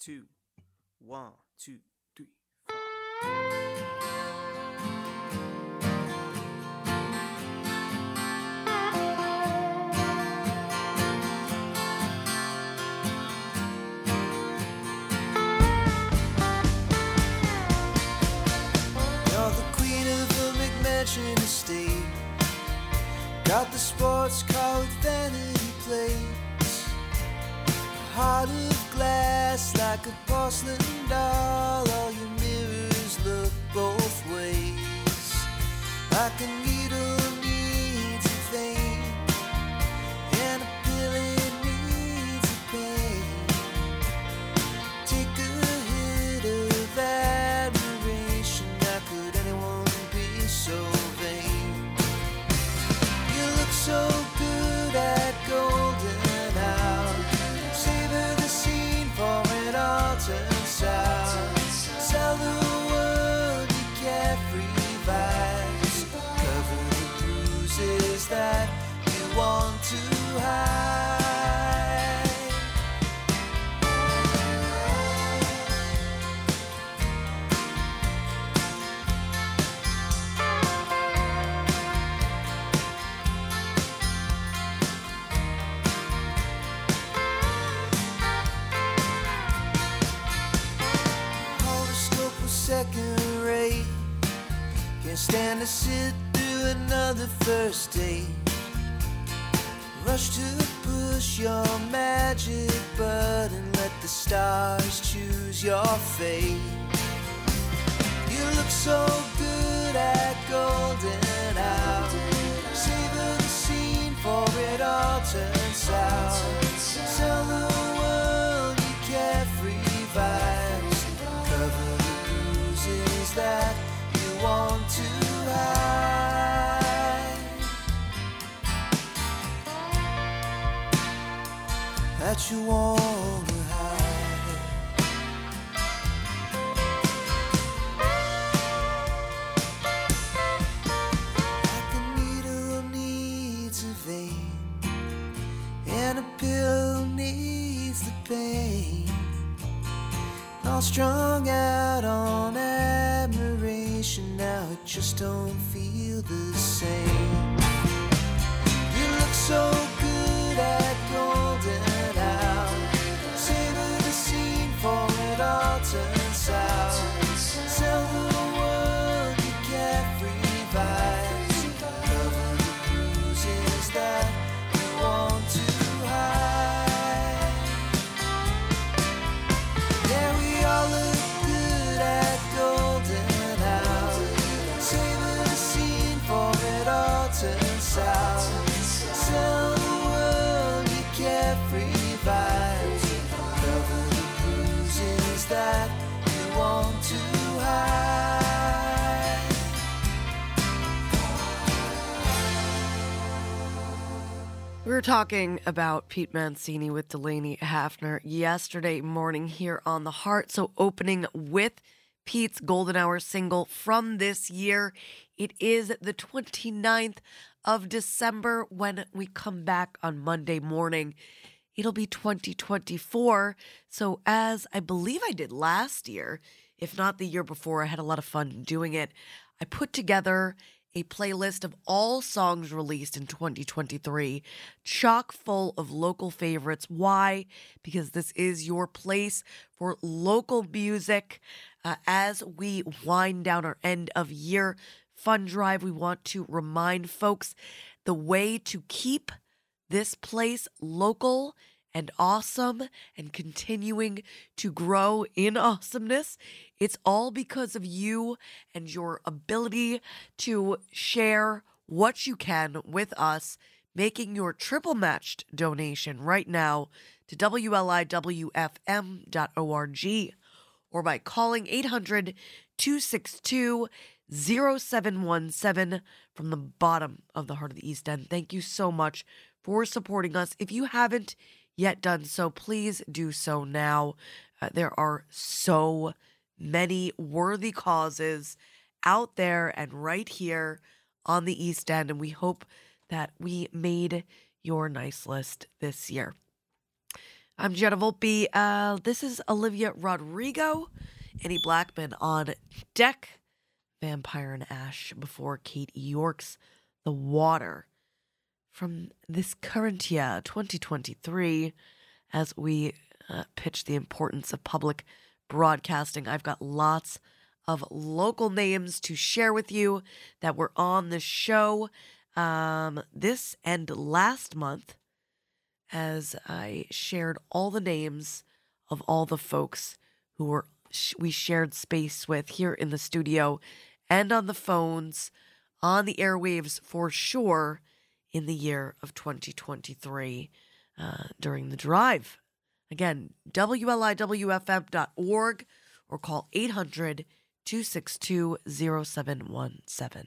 two, one, two, three, four. You're the queen of a McMansion estate. Got the sports car with vanity plates. Heart of glass like a porcelain doll. All your mirrors look both ways. Like a needle needs a vein. To sit through another first date. Rush to push your magic button, let the stars choose your fate. You look so good at golden hour. Savor the scene for it all turns sour. Tell the world you carefree vibes. Cover the bruises that you want to That you want to hide. Like a needle needs a vein, and a pill needs the pain. All strung out on admiration, now it just don't feel the same. You look so good at golden We were talking about Pete Mancini with Delaney Hafner yesterday morning here on The Heart. So, opening with Pete's Golden Hour single from this year. It is the 29th of December when we come back on Monday morning. It'll be 2024. So, as I believe I did last year, if not the year before, I had a lot of fun doing it. I put together a playlist of all songs released in 2023, chock full of local favorites. Why? Because this is your place for local music. Uh, as we wind down our end of year fun drive, we want to remind folks the way to keep this place local and awesome and continuing to grow in awesomeness. It's all because of you and your ability to share what you can with us, making your triple matched donation right now to WLIWFM.org or by calling 800 262 0717 from the bottom of the heart of the East End. Thank you so much for supporting us. If you haven't yet done so, please do so now. Uh, there are so many worthy causes out there and right here on the East End, and we hope that we made your nice list this year. I'm Gianna Volpe. Uh, this is Olivia Rodrigo, Annie Blackman on deck. Vampire and Ash before Kate York's The Water from this current year, 2023, as we uh, pitch the importance of public broadcasting. I've got lots of local names to share with you that were on the show um, this and last month as I shared all the names of all the folks who were we shared space with here in the studio and on the phones on the airwaves for sure in the year of 2023 uh, during the drive. Again, WLIWFM.org or call 800 262 0717.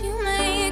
you make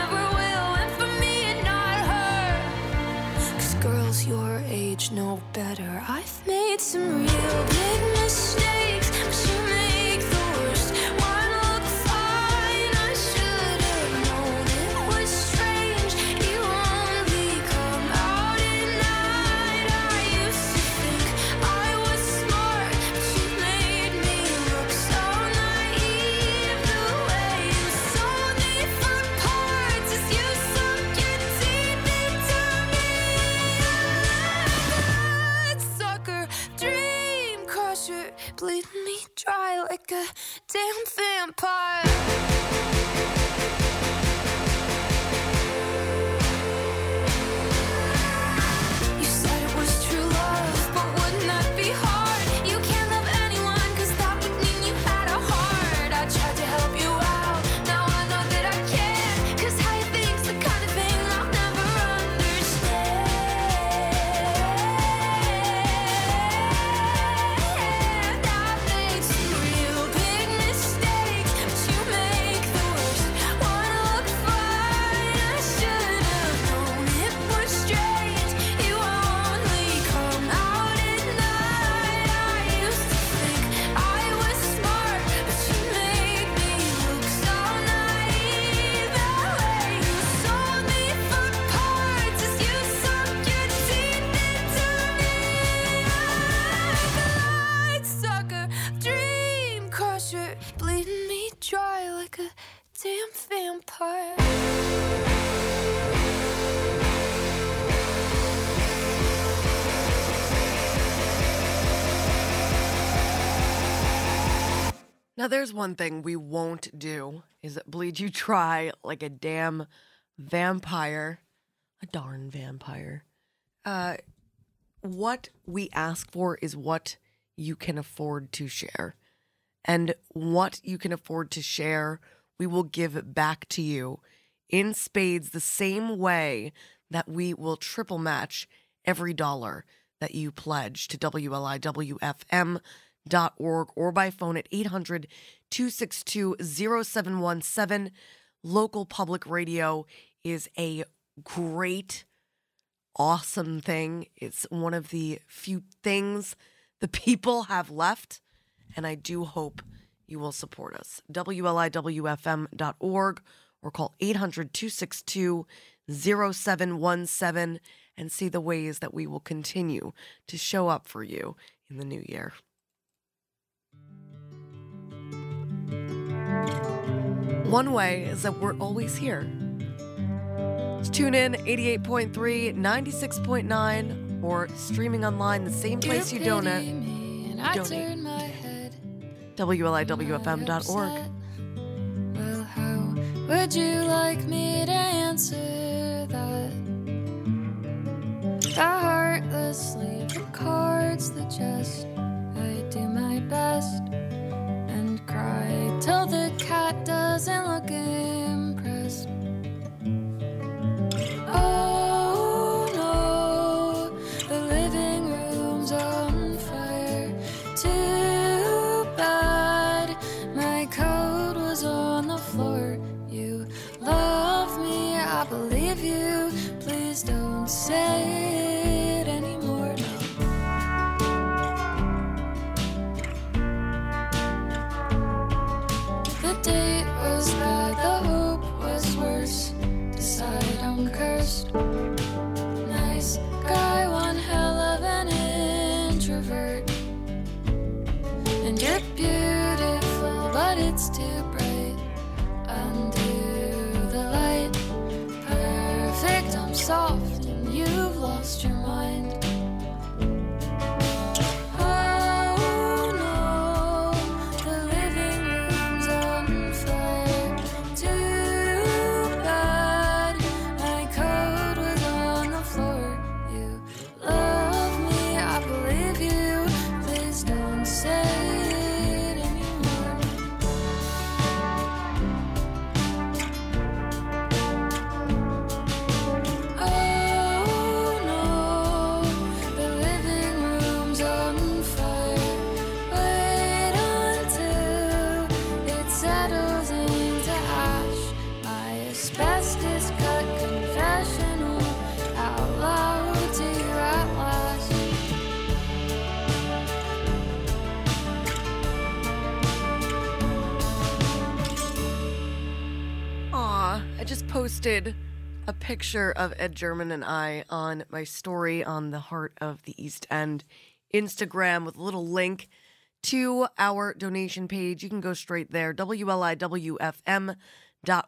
your age know better. I've made some real big mistakes, but you make like a damn vampire. Now, there's one thing we won't do is bleed you dry like a damn vampire, a darn vampire. Uh, what we ask for is what you can afford to share. And what you can afford to share, we will give back to you in spades the same way that we will triple match every dollar that you pledge to WLIWFM org or by phone at 800 262 0717. Local public radio is a great, awesome thing. It's one of the few things the people have left, and I do hope you will support us. WLIWFM.org or call 800 262 0717 and see the ways that we will continue to show up for you in the new year. One way is that we're always here. Tune in 88.3, 96.9, or streaming online the same place you donate. donate. WLIWFM.org. Well, how would you like me to answer that? The heartless sleep of cards, the chest. I do my best cry till the cat doesn't look impressed. Posted a picture of Ed German and I on my story on the Heart of the East End Instagram with a little link to our donation page. You can go straight there, WLIWFM.org,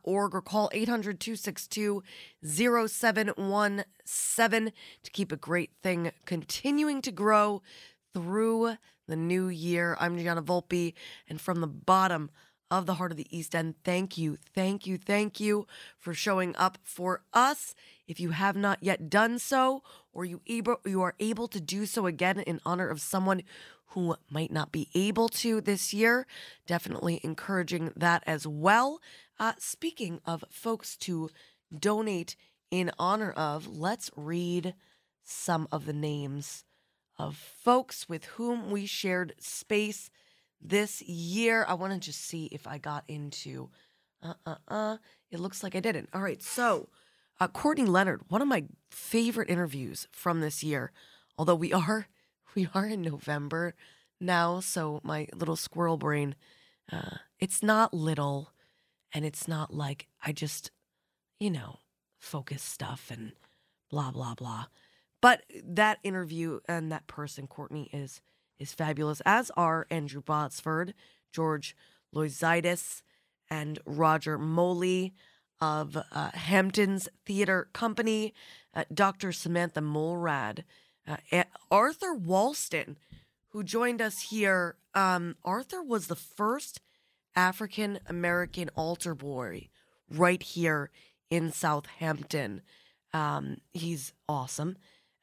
or call 800 262 0717 to keep a great thing continuing to grow through the new year. I'm Gianna Volpe, and from the bottom of the heart of the East End. Thank you, thank you, thank you for showing up for us. If you have not yet done so, or you able you are able to do so again in honor of someone who might not be able to this year, definitely encouraging that as well. Uh, speaking of folks to donate in honor of, let's read some of the names of folks with whom we shared space this year. I want to just see if I got into. Uh uh uh. It looks like I didn't. All right. So, uh, Courtney Leonard, one of my favorite interviews from this year. Although we are we are in November now, so my little squirrel brain, uh, it's not little, and it's not like I just, you know, focus stuff and blah blah blah. But that interview and that person, Courtney, is is fabulous, as are Andrew Botsford, George Loizides, and Roger Moley of uh, Hampton's Theater Company, uh, Dr. Samantha Mulrad, uh, Arthur Walston, who joined us here. Um, Arthur was the first African American altar boy right here in Southampton. Um, he's awesome.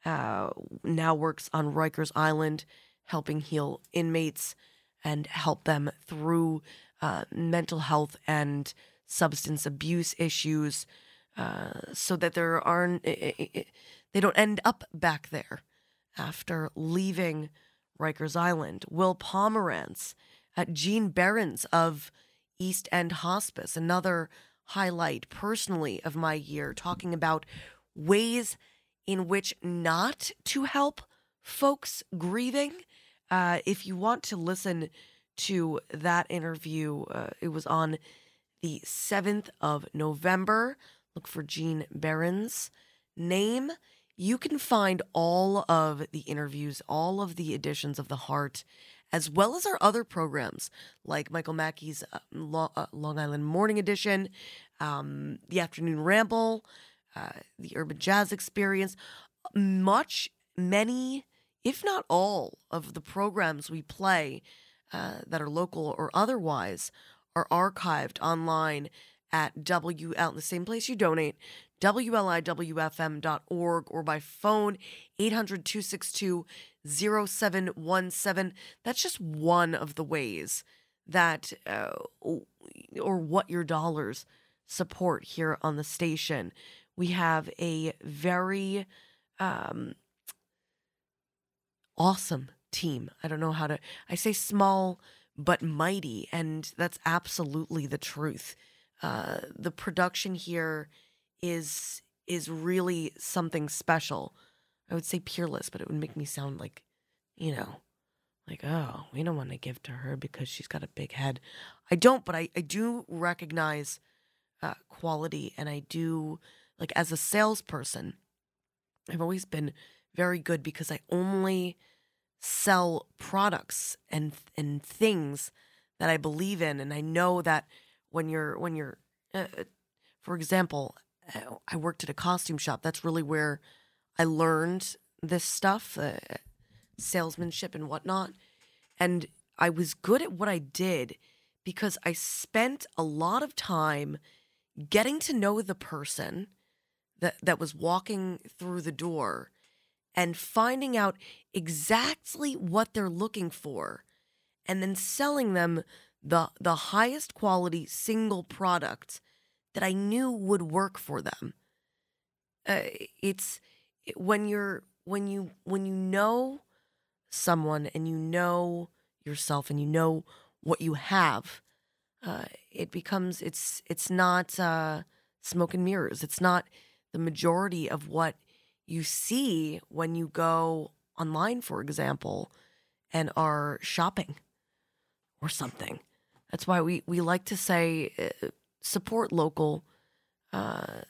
Uh, now works on Rikers Island, helping heal inmates and help them through uh, mental health and substance abuse issues, uh, so that there aren't they don't end up back there after leaving Rikers Island, Will Pomerantz, uh, Gene Behrens of East End Hospice, another highlight personally of my year, talking about ways in which not to help folks grieving. Uh, if you want to listen to that interview, uh, it was on the 7th of November. Look for Gene Behrens' name. You can find all of the interviews, all of the editions of The Heart, as well as our other programs like Michael Mackey's uh, uh, Long Island Morning Edition, um, The Afternoon Ramble, uh, The Urban Jazz Experience. Much, many, if not all, of the programs we play uh, that are local or otherwise are archived online at W out in the same place you donate, WLIWFM.org or by phone 800 262 0717. That's just one of the ways that uh, or what your dollars support here on the station. We have a very um, awesome team. I don't know how to, I say small but mighty, and that's absolutely the truth. Uh, the production here is is really something special. I would say peerless, but it would make me sound like, you know, like, oh, we don't want to give to her because she's got a big head. I don't, but I, I do recognize uh, quality and I do, like, as a salesperson, I've always been very good because I only sell products and and things that I believe in. And I know that when you're when you're uh, for example I worked at a costume shop. That's really where I learned this stuff uh, salesmanship and whatnot. And I was good at what I did because I spent a lot of time getting to know the person that that was walking through the door and finding out exactly what they're looking for and then selling them the the highest quality single product that I knew would work for them. Uh, it's when you're when you when you know someone and you know yourself and you know what you have, uh, it becomes it's it's not uh, smoke and mirrors. It's not the majority of what you see when you go online, for example, and are shopping or something. That's why we, we like to say uh, support local. Uh,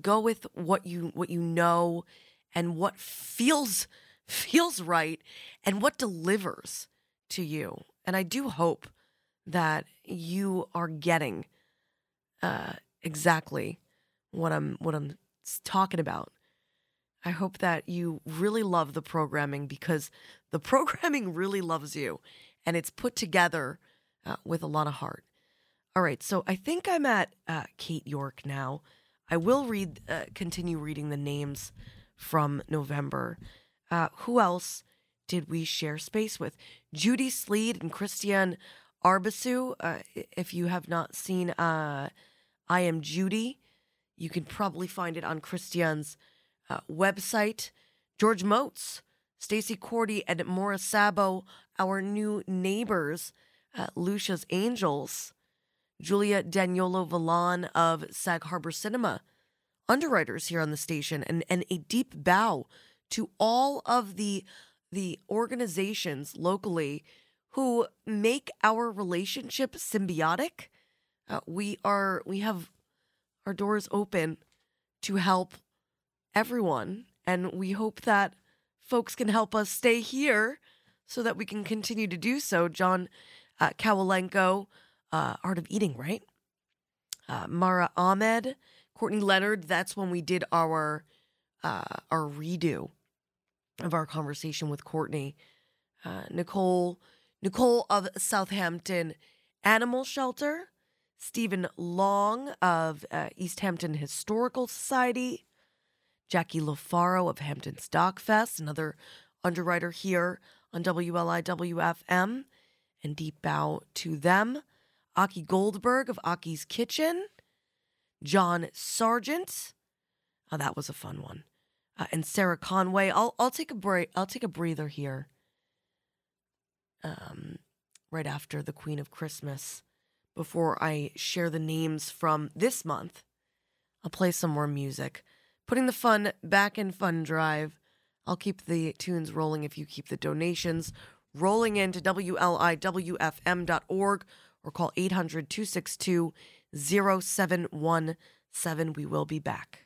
go with what you what you know and what feels feels right and what delivers to you. And I do hope that you are getting uh, exactly what I'm what I'm talking about I hope that you really love the programming because the programming really loves you and it's put together uh, with a lot of heart. All right, so I think I'm at uh, Kate York now. I will read, uh, continue reading the names from November. Uh, who else did we share space with? Judy Sleed and Christian Arbisu. Uh, if you have not seen uh, I Am Judy, you can probably find it on Christian's uh, website. George Moats, Stacy Cordy, and Maura Sabo, our new neighbors, uh, Lucia's Angels, Julia Daniolo Villan of Sag Harbor Cinema, underwriters here on the station, and, and a deep bow to all of the the organizations locally who make our relationship symbiotic. Uh, we are we have our doors open to help everyone. And we hope that folks can help us stay here so that we can continue to do so. John uh, Kawalenko, uh, Art of Eating, right? Uh, Mara Ahmed, Courtney Leonard. That's when we did our uh, our redo of our conversation with Courtney. Uh, Nicole, Nicole of Southampton Animal Shelter. Stephen Long of uh, East Hampton Historical Society. Jackie Lofaro of Hampton's Doc Fest, another underwriter here on WLIWFM, and deep bow to them. Aki Goldberg of Aki's Kitchen, John Sargent. Oh, that was a fun one. Uh, and Sarah Conway. I'll I'll take a break. I'll take a breather here. um, right after the Queen of Christmas. Before I share the names from this month, I'll play some more music. Putting the fun back in Fun Drive. I'll keep the tunes rolling if you keep the donations rolling into WLIWFM.org or call 800 262 0717. We will be back.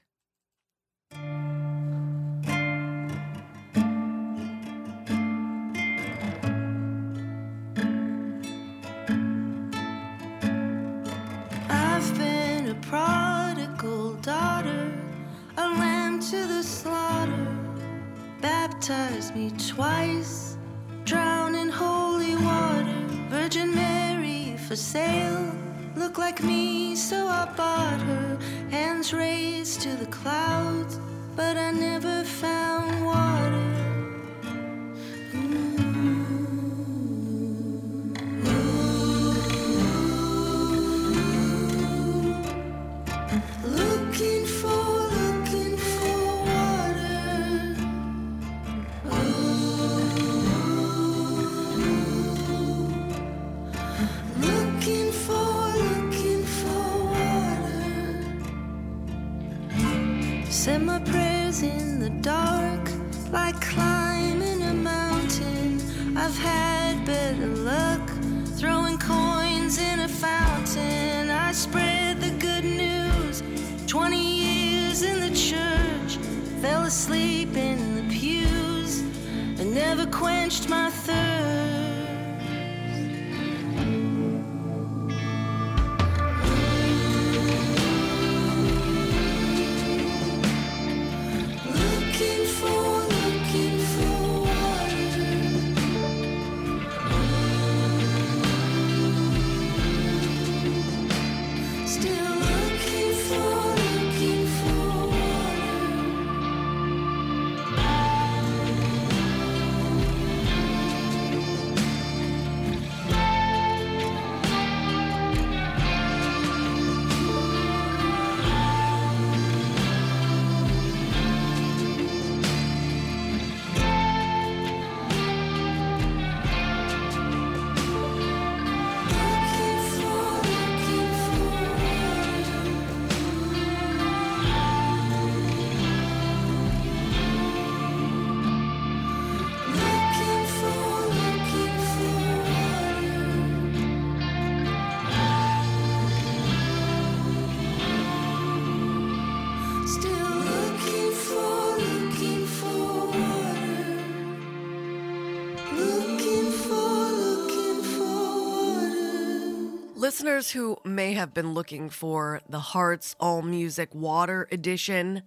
I've been a prodigal to the slaughter. Baptized me twice, drown in holy water. Virgin Mary for sale, look like me, so I bought her. Hands raised to the clouds, but I never found water. Like climbing a mountain. I've had better luck throwing coins in a fountain. I spread the good news. 20 years in the church, fell asleep in the pews, and never quenched my thirst. Listeners who may have been looking for the Hearts All Music Water Edition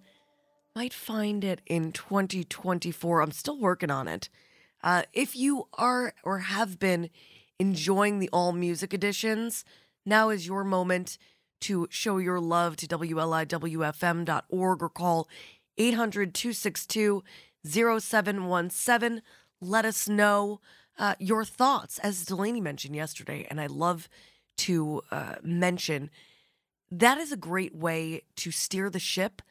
might find it in 2024. I'm still working on it. Uh, if you are or have been enjoying the All Music Editions, now is your moment to show your love to WLIWFM.org or call 800 262 0717. Let us know uh, your thoughts, as Delaney mentioned yesterday. And I love to uh, mention that is a great way to steer the ship.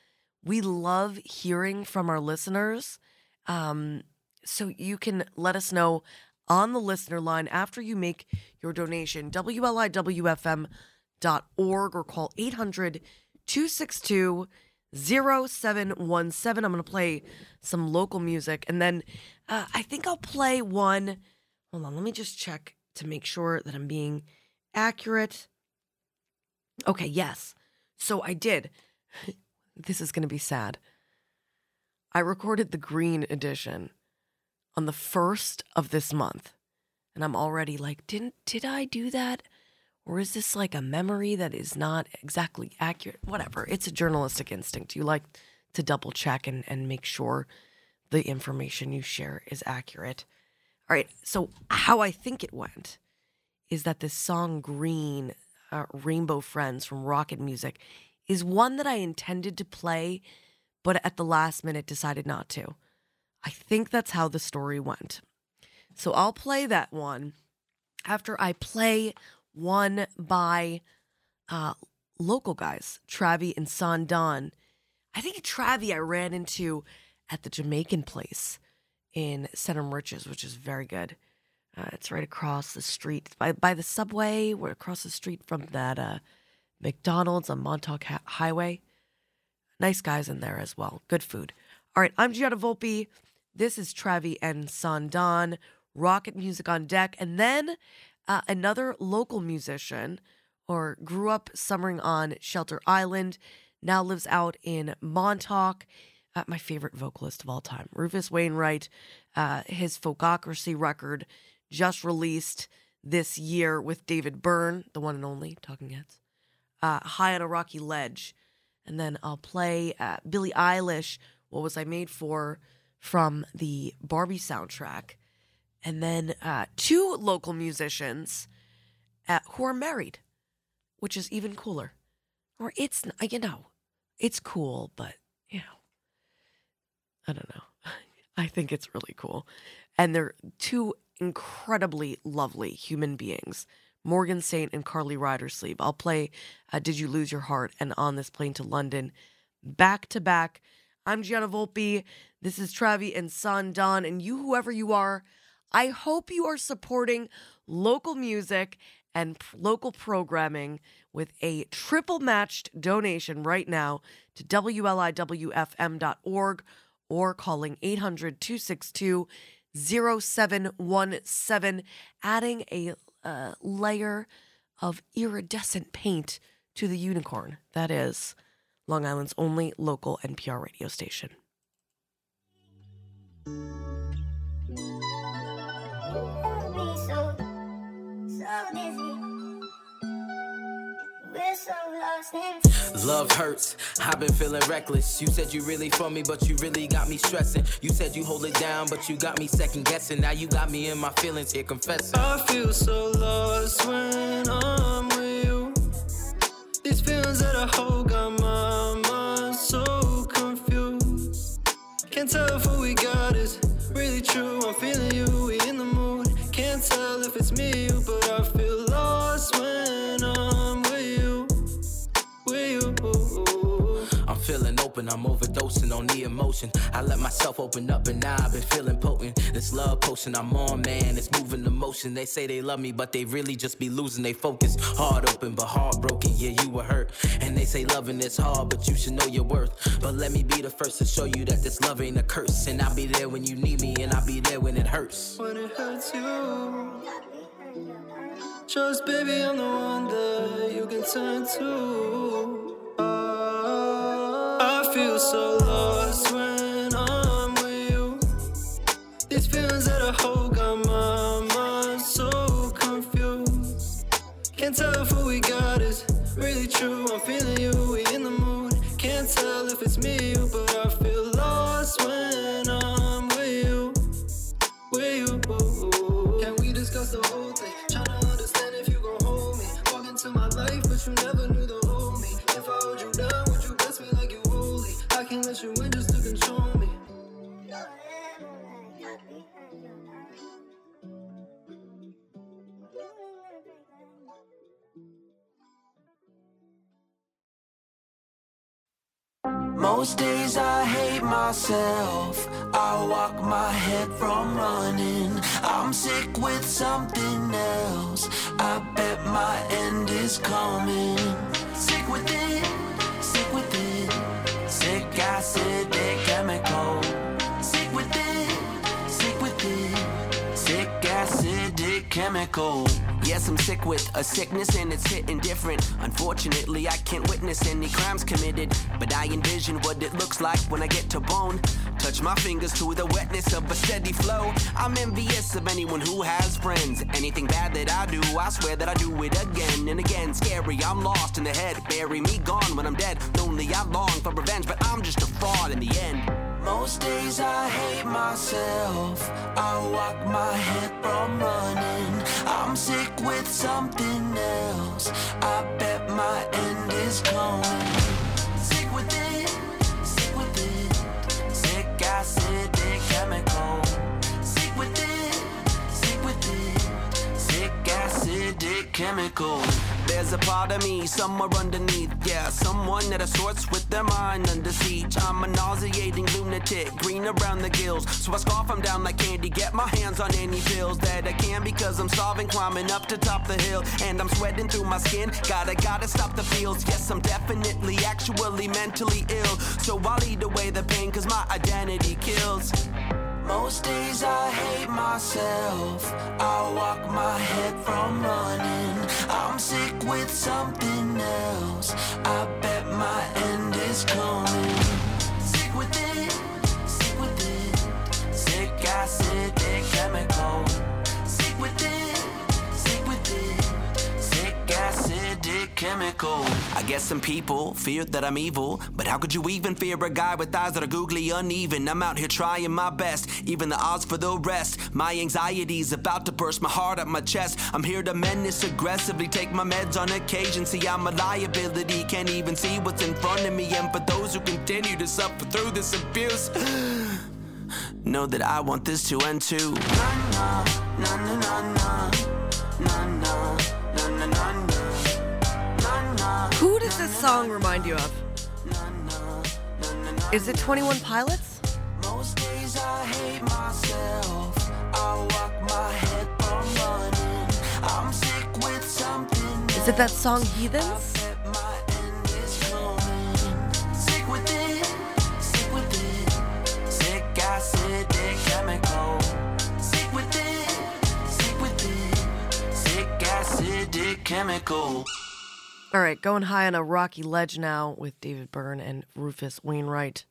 We love hearing from our listeners. Um, so you can let us know on the listener line after you make your donation, WLIWFM.org or call 800 262 0717. I'm going to play some local music and then uh, I think I'll play one. Hold on, let me just check to make sure that I'm being accurate. Okay, yes. So I did. this is going to be sad. I recorded the green edition on the first of this month. And I'm already like, didn't did I do that? Or is this like a memory that is not exactly accurate? Whatever. It's a journalistic instinct. You like to double check and, and make sure the information you share is accurate. All right. So how I think it went is that this song Green, uh, Rainbow Friends from Rocket Music, is one that I intended to play, but at the last minute decided not to. I think that's how the story went. So I'll play that one after I play one by uh, local guys, Travi and San Don. I think Travi I ran into at the Jamaican place in Center Moriches, which is very good. Uh, it's right across the street by by the subway. We're across the street from that uh, McDonald's on Montauk ha- Highway. Nice guys in there as well. Good food. All right, I'm Gianna Volpe. This is Travi and Sandan. Rocket music on deck, and then uh, another local musician, or grew up summering on Shelter Island, now lives out in Montauk. Uh, my favorite vocalist of all time, Rufus Wainwright. Uh, his Folkocracy record just released this year with David Byrne, the one and only Talking Heads. Uh, High on a Rocky Ledge. And then I'll play uh, Billie Eilish, What Was I Made For, from the Barbie soundtrack. And then uh, two local musicians uh, who are married, which is even cooler. Or it's, you know, it's cool, but, you know, I don't know. I think it's really cool. And they're two incredibly lovely human beings. Morgan Saint and Carly Ridersleeve. I'll play uh, Did You Lose Your Heart and On This Plane to London back to back. I'm Gianna Volpe. This is Travi and Son Don, And you, whoever you are, I hope you are supporting local music and p- local programming with a triple matched donation right now to WLIWFM.org or calling 800 262 0717, adding a uh, layer of iridescent paint to the unicorn. That is Long Island's only local NPR radio station. Love hurts, I've been feeling reckless. You said you really for me, but you really got me stressing. You said you hold it down, but you got me second guessing. Now you got me in my feelings here confessing. I feel so lost when I'm with you. These feelings that I hold got my mind so confused. Can't tell if what we got is really true. I'm feeling you, we in the mood. Can't tell if it's me, or you, but I open, I'm overdosing on the emotion. I let myself open up and now I've been feeling potent. This love potion I'm on, man, it's moving the motion. They say they love me, but they really just be losing their focus. Heart open, but heartbroken, yeah, you were hurt. And they say loving is hard, but you should know your worth. But let me be the first to show you that this love ain't a curse. And I'll be there when you need me, and I'll be there when it hurts. when it hurts you. Just baby, I'm the one that you can turn to. Feel so lost when I'm with you. These feelings that I hold got my mind so confused. Can't tell if what we got is really true. I'm feeling Most days I hate myself. I walk my head from running. I'm sick with something else. I bet my end is coming. Sick with it, sick with it. Sick acidic chemical. Acidic chemical. Yes, I'm sick with a sickness and it's hitting different. Unfortunately, I can't witness any crimes committed, but I envision what it looks like when I get to bone. Touch my fingers to the wetness of a steady flow. I'm envious of anyone who has friends. Anything bad that I do, I swear that I do it again and again. Scary, I'm lost in the head. Bury me gone when I'm dead. Lonely, I long for revenge, but I'm just a fraud in the end. Most days I hate myself. I walk my head from running. I'm sick with something else. I bet my end is coming. Acidic chemical. There's a part of me somewhere underneath, yeah. Someone that assorts with their mind under siege. I'm a nauseating lunatic, green around the gills. So I scarf them down like candy, get my hands on any pills that I can because I'm starving, climbing up to top the hill. And I'm sweating through my skin. Gotta, gotta stop the feels. Yes, I'm definitely, actually mentally ill. So I'll eat away the pain cause my identity kills. Most days I hate myself. I walk my head from running. I'm sick with something else. I bet my end is coming. Sick with it, sick with it. Sick acidic chemical. Acidic chemical. I guess some people fear that I'm evil, but how could you even fear a guy with eyes that are googly uneven? I'm out here trying my best, even the odds for the rest. My anxiety's about to burst my heart up my chest. I'm here to menace aggressively, take my meds on occasion. See, I'm a liability, can't even see what's in front of me. And for those who continue to suffer through this abuse, know that I want this to end too. Na na na na na na na na na na. Who does this song remind you of? Is it 21 Pilots? Most days I hate myself. I walk my head from running. I'm sick with something. Is it that song Heathens? bet my end is coming. Sick with it, sick with it. Sick acidic chemical. All right, going high on a rocky ledge now with David Byrne and Rufus Wainwright.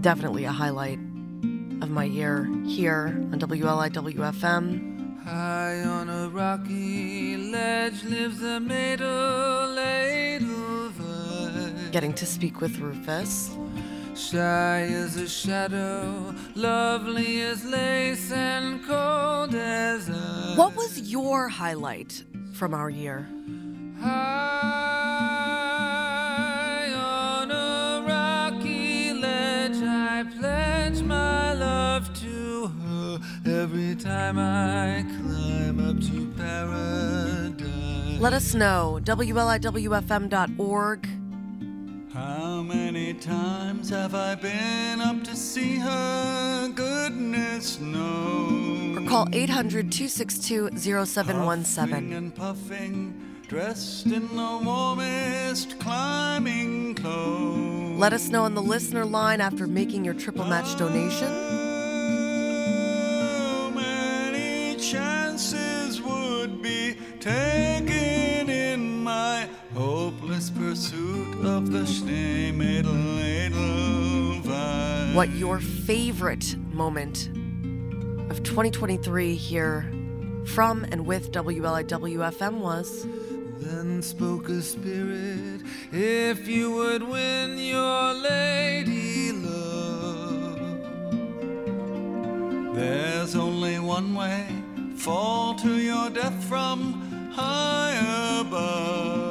Definitely a highlight of my year here on WLIWFM. High on a rocky ledge lives a. Getting to speak with Rufus. Shy as a shadow, lovely as lace, and cold as ice. What was your highlight from our year? High on a rocky ledge, I pledge my love to her every time I climb up to paradise. Let us know. WLIWFM.org. How many times have I been up to see her? Goodness knows. Or call 800 262 0717. and puffing, dressed in the warmest climbing clothes. Let us know on the listener line after making your triple match donation. How many chances would be taken hopeless pursuit of the Schneemädel What your favorite moment of 2023 here from and with WLIWFM was. Then spoke a spirit, if you would win your lady love. There's only one way fall to your death from high above.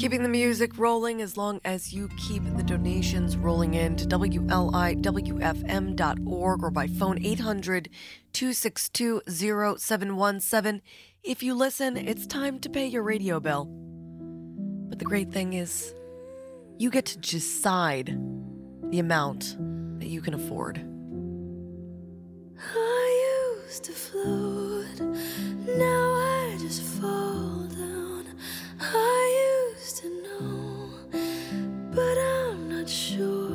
Keeping the music rolling as long as you keep the donations rolling in to WLIWFM.org or by phone 800 262 0717. If you listen, it's time to pay your radio bill. But the great thing is, you get to decide the amount that you can afford. I used to float, now I just fall. yo.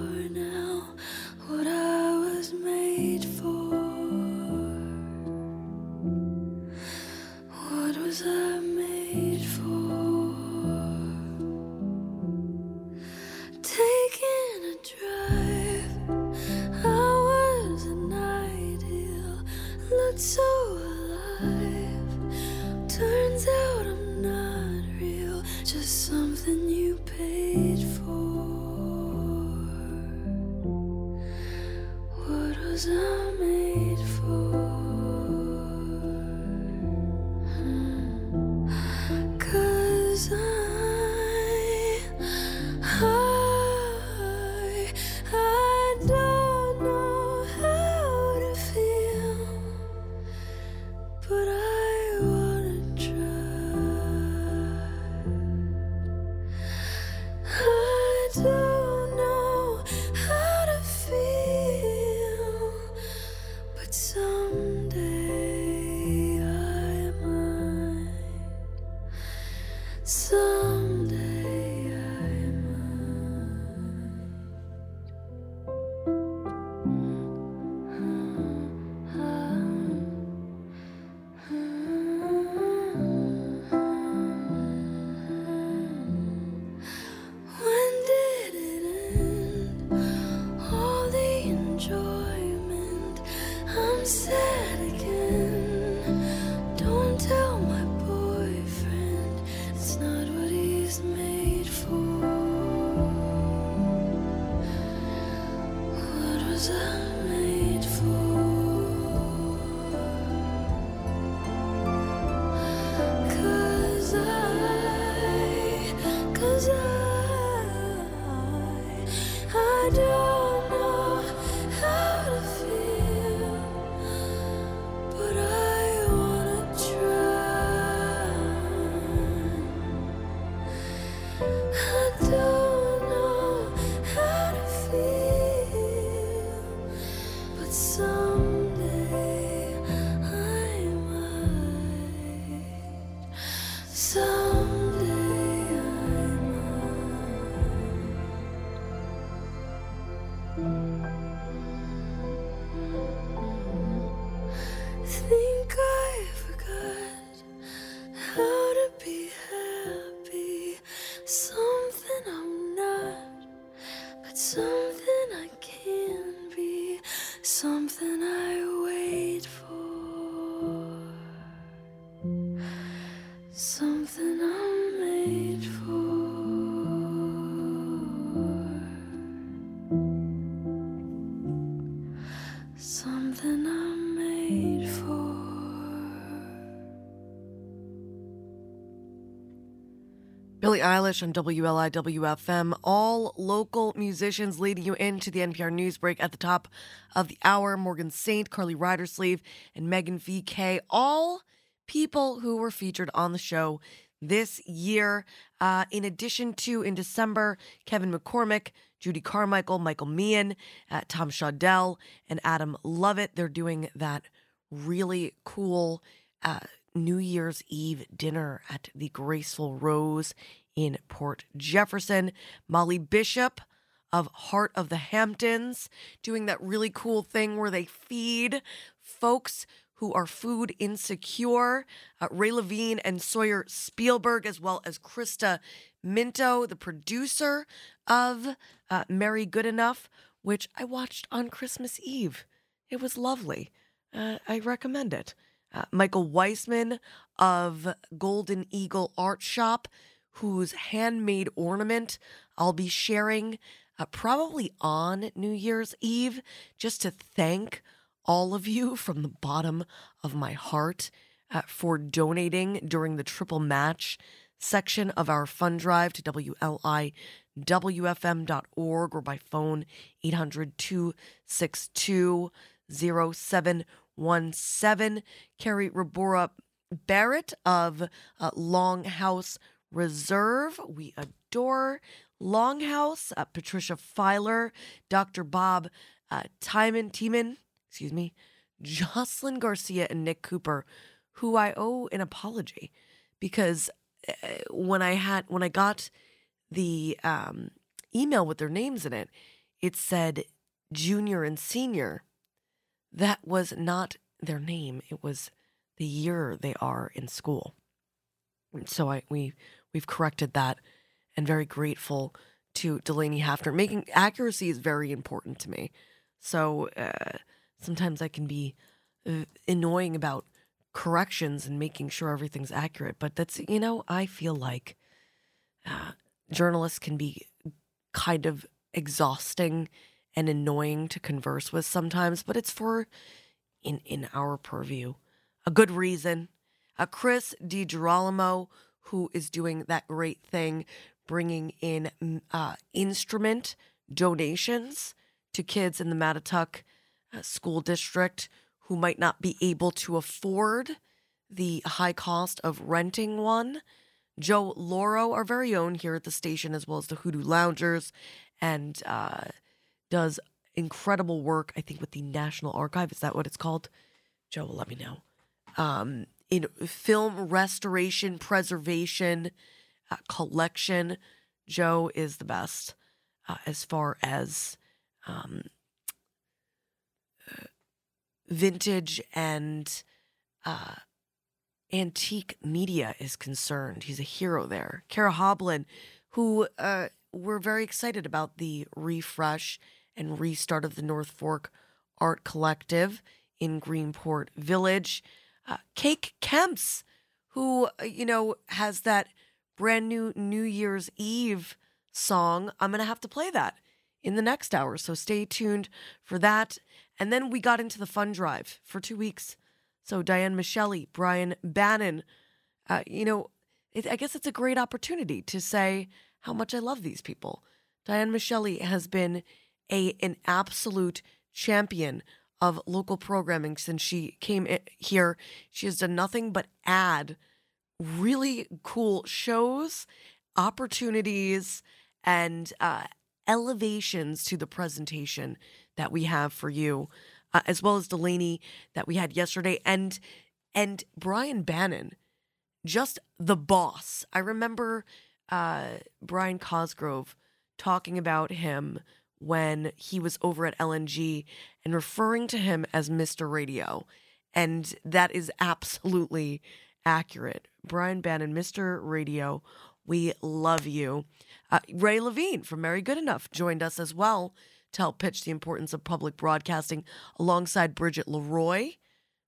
Eilish on WLIWFM. All local musicians leading you into the NPR news break at the top of the hour. Morgan Saint, Carly Ridersleeve, and Megan VK. All people who were featured on the show this year. Uh, in addition to, in December, Kevin McCormick, Judy Carmichael, Michael Meehan, uh, Tom Shawdell, and Adam Lovett. They're doing that really cool uh, New Year's Eve dinner at the Graceful Rose in Port Jefferson. Molly Bishop of Heart of the Hamptons doing that really cool thing where they feed folks who are food insecure. Uh, Ray Levine and Sawyer Spielberg, as well as Krista Minto, the producer of uh, Mary Goodenough, which I watched on Christmas Eve. It was lovely. Uh, I recommend it. Uh, Michael Weissman of Golden Eagle Art Shop, whose handmade ornament I'll be sharing uh, probably on New Year's Eve, just to thank all of you from the bottom of my heart uh, for donating during the triple match section of our fund drive to WLIWFM.org or by phone 800 262 0717. Carrie Rebora Barratt of uh, Longhouse Reserve. We adore Longhouse. Uh, Patricia Filer, Dr. Bob uh, Timon, Tiemann, excuse me, Jocelyn Garcia and Nick Cooper, who I owe an apology because uh, when I had when I got the um, email with their names in it, it said junior and senior. That was not their name. It was the year they are in school. So I we we've corrected that and very grateful to Delaney Hafner. Making accuracy is very important to me. So uh, sometimes I can be uh, annoying about corrections and making sure everything's accurate. But that's, you know, I feel like uh, journalists can be kind of exhausting and annoying to converse with sometimes, but it's for, in, in our purview, a good reason. Uh, Chris DiGirolamo, who is doing that great thing, bringing in mm, uh, instrument donations to kids in the Mattituck uh, School District who might not be able to afford the high cost of renting one. Joe Lauro, our very own here at the station, as well as the Hoodoo Loungers, and uh, does incredible work, I think, with the National Archive. Is that what it's called? Joe will let me know. Um, in film restoration, preservation, uh, collection, Joe is the best uh, as far as um, vintage and uh, antique media is concerned. He's a hero there. Kara Hoblin, who uh, we're very excited about the refresh and restart of the North Fork Art Collective in Greenport Village. Uh, Cake Kemps, who, uh, you know, has that brand new New Year's Eve song. I'm going to have to play that in the next hour. So stay tuned for that. And then we got into the fun drive for two weeks. So Diane Micheli, Brian Bannon, uh, you know, it, I guess it's a great opportunity to say how much I love these people. Diane Micheli has been a an absolute champion of local programming since she came here. She has done nothing but add really cool shows, opportunities, and uh, elevations to the presentation that we have for you, uh, as well as Delaney that we had yesterday, and and Brian Bannon, just the boss. I remember uh, Brian Cosgrove talking about him when he was over at LNG and referring to him as Mr. Radio. And that is absolutely accurate. Brian Bannon, Mr. Radio, we love you. Uh, Ray Levine from Mary Goodenough joined us as well to help pitch the importance of public broadcasting alongside Bridget Leroy,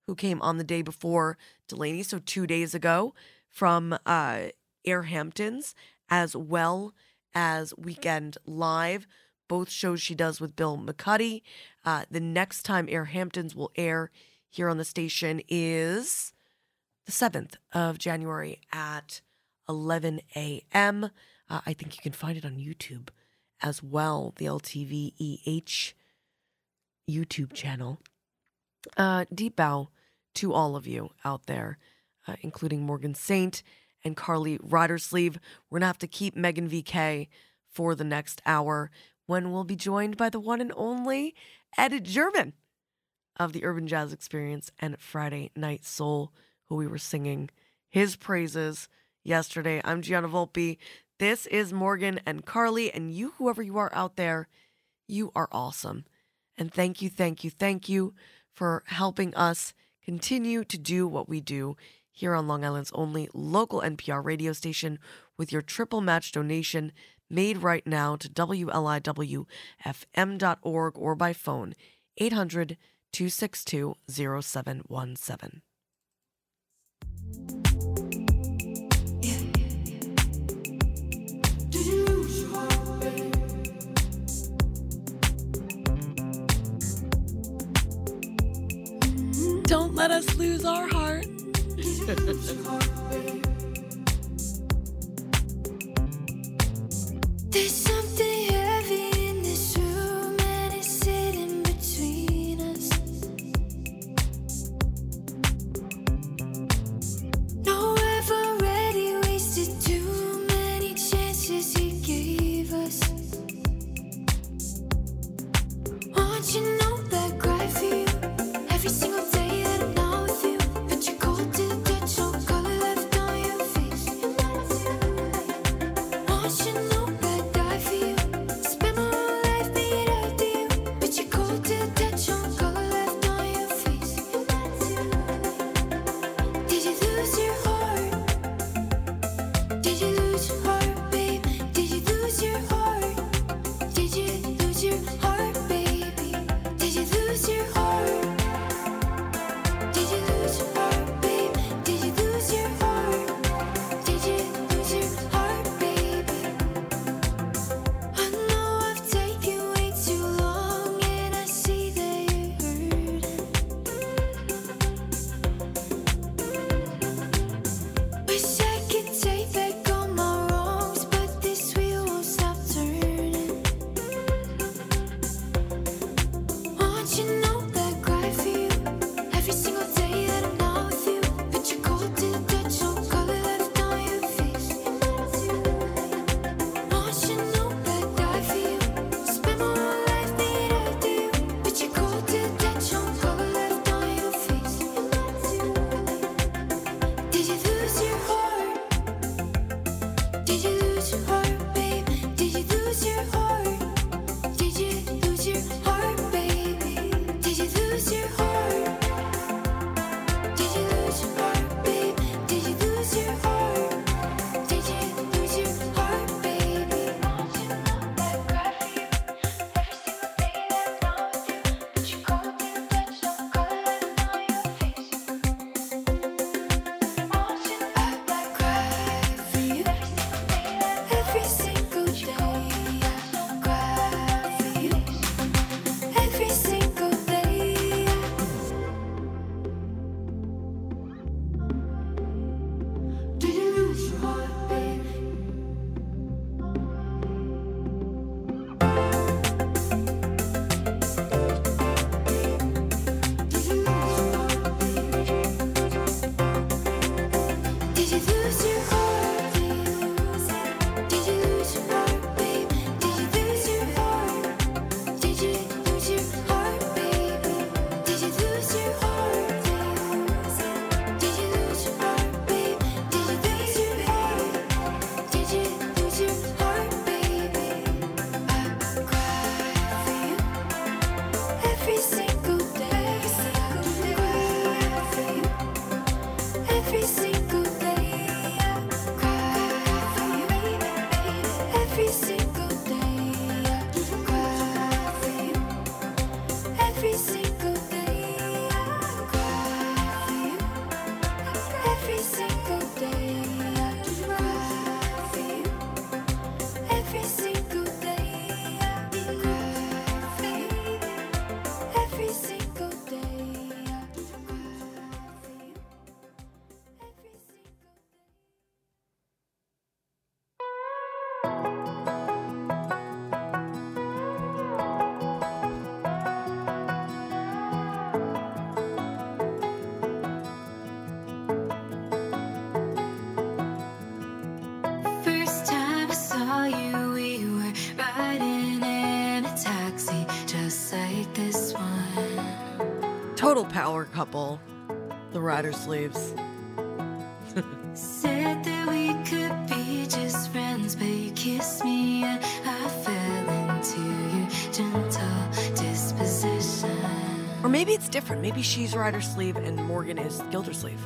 who came on the day before Delaney, so two days ago from uh, Air Hamptons, as well as Weekend Live both shows she does with Bill McCuddy. Uh, the next time Air Hamptons will air here on the station is the 7th of January at 11 a.m. Uh, I think you can find it on YouTube as well, the LTVEH YouTube channel. Uh, deep bow to all of you out there, uh, including Morgan Saint and Carly Ridersleeve. We're going to have to keep Megan VK for the next hour when we'll be joined by the one and only Ed German of the Urban Jazz Experience and Friday Night Soul, who we were singing his praises yesterday. I'm Gianna Volpe. This is Morgan and Carly, and you, whoever you are out there, you are awesome. And thank you, thank you, thank you for helping us continue to do what we do here on Long Island's only local NPR radio station with your triple match donation made right now to WLIWFM.org or by phone 800 262 0717. Don't let us lose our heart. couple, the Rider Sleeves. Said that we could be just friends, but you kissed me and I fell into your gentle disposition. Or maybe it's different. Maybe she's Rider Sleeve and Morgan is Gildersleeve.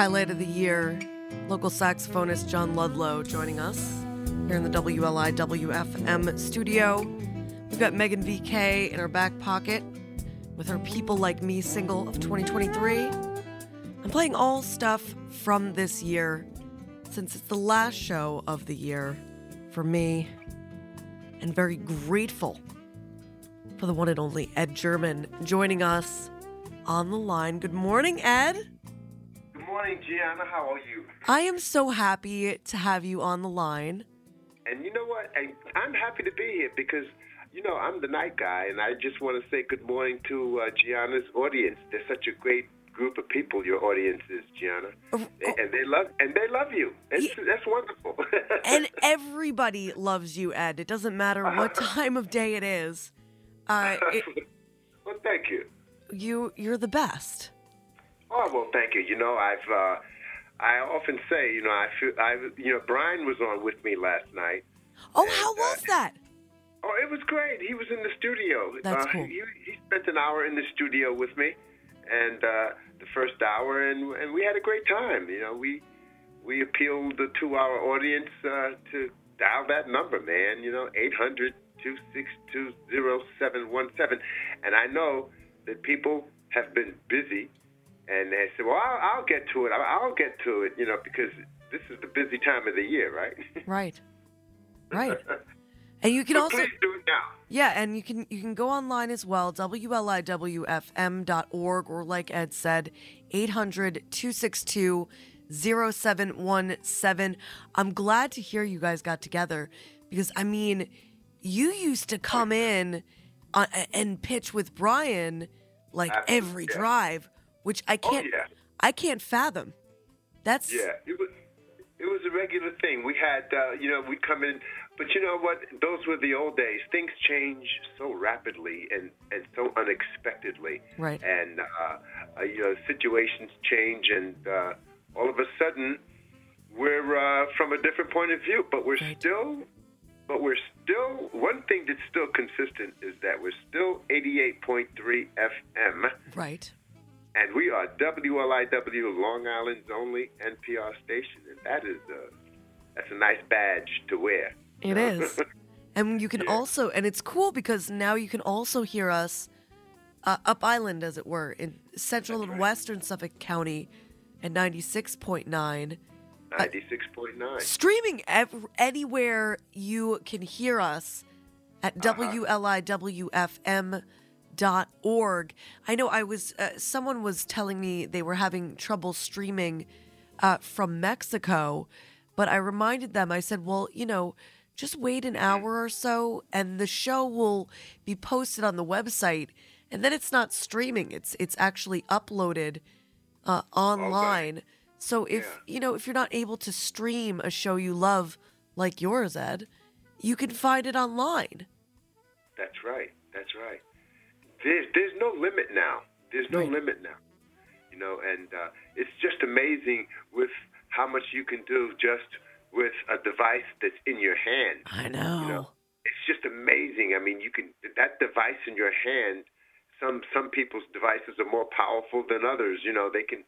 Highlight of the year local saxophonist John Ludlow joining us here in the WLI WFM studio. We've got Megan VK in our back pocket with her People Like Me single of 2023. I'm playing all stuff from this year since it's the last show of the year for me and very grateful for the one and only Ed German joining us on the line. Good morning, Ed. Morning, Gianna. How are you? I am so happy to have you on the line. And you know what? I'm happy to be here because, you know, I'm the night guy, and I just want to say good morning to uh, Gianna's audience. They're such a great group of people. Your audience is, Gianna, Oh, and they love and they love you. That's, that's wonderful. And everybody loves you, Ed. It doesn't matter what time of day it is. Uh, it, well, thank you. you you're the best. Oh well, thank you. You know, I've uh, I often say, you know, I feel I you know Brian was on with me last night. Oh, how was that? Oh, it was great. He was in the studio. That's uh, cool. He, he spent an hour in the studio with me, and uh, the first hour, and and we had a great time. You know, we we appealed to our audience uh, to dial that number, man. You know, eight hundred two six two zero seven one seven, And I know that people have been busy, and they said, well, I'll, I'll get to it. I'll, I'll get to it, you know, because this is the busy time of the year, right? Right. Right. And you can So also do it now. Yeah, and you can you can go online as well, WLIWFM.org, or like Ed said, 800 262 0717. I'm glad to hear you guys got together because, I mean, you used to come in uh, and pitch with Brian like every Absolutely, drive, which I Oh, can't yeah. I can't fathom. That's Yeah, it was it was a regular thing. We had uh, you know we'd come in, but you know what? Those were the old days. Things change so rapidly and and so unexpectedly. Right. And uh, uh, you know situations change, and uh, all of a sudden we're uh, from a different point of view. But we're Right. still. But we're still one thing that's still consistent is that we're still 88.3 FM. right. And we are WLIW, Long Island's only NPR station, and that is a that's a nice badge to wear. It is. And you can also, and it's cool because now you can also hear us uh, up island, as it were, in central and western Suffolk County at 96.9. Uh, 96.9. streaming ev- anywhere you can hear us at uh-huh. wliwfm.org. I know I was uh, someone was telling me they were having trouble streaming uh, from Mexico, but I reminded them. I said, "Well, you know, just wait an hour or so, and the show will be posted on the website, and then it's not streaming; it's it's actually uploaded uh, online." So if you know if you're not able to stream a show you love like yours, Ed, you can find it online. That's right. That's right. There's there's no limit now. There's no Right. limit now. You know, and uh, it's just amazing with how much you can do just with a device that's in your hand. I know. You know, it's just amazing. I mean, you can that device in your hand. Some some people's devices are more powerful than others. You know, they can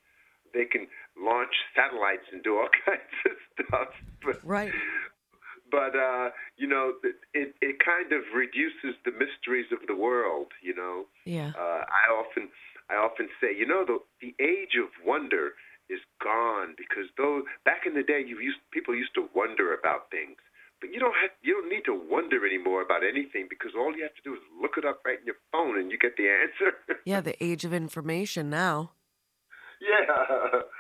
they can launch satellites and do all kinds of stuff. But Right. But uh, you know, it, it kind of reduces the mysteries of the world. You know, Yeah. uh, I often I often say, you know, the the age of wonder is gone because though back in the day, you used people used to wonder about things, but you don't have you don't need to wonder anymore about anything because all you have to do is look it up right in your phone and you get the answer. Yeah, the age of information now. Yeah.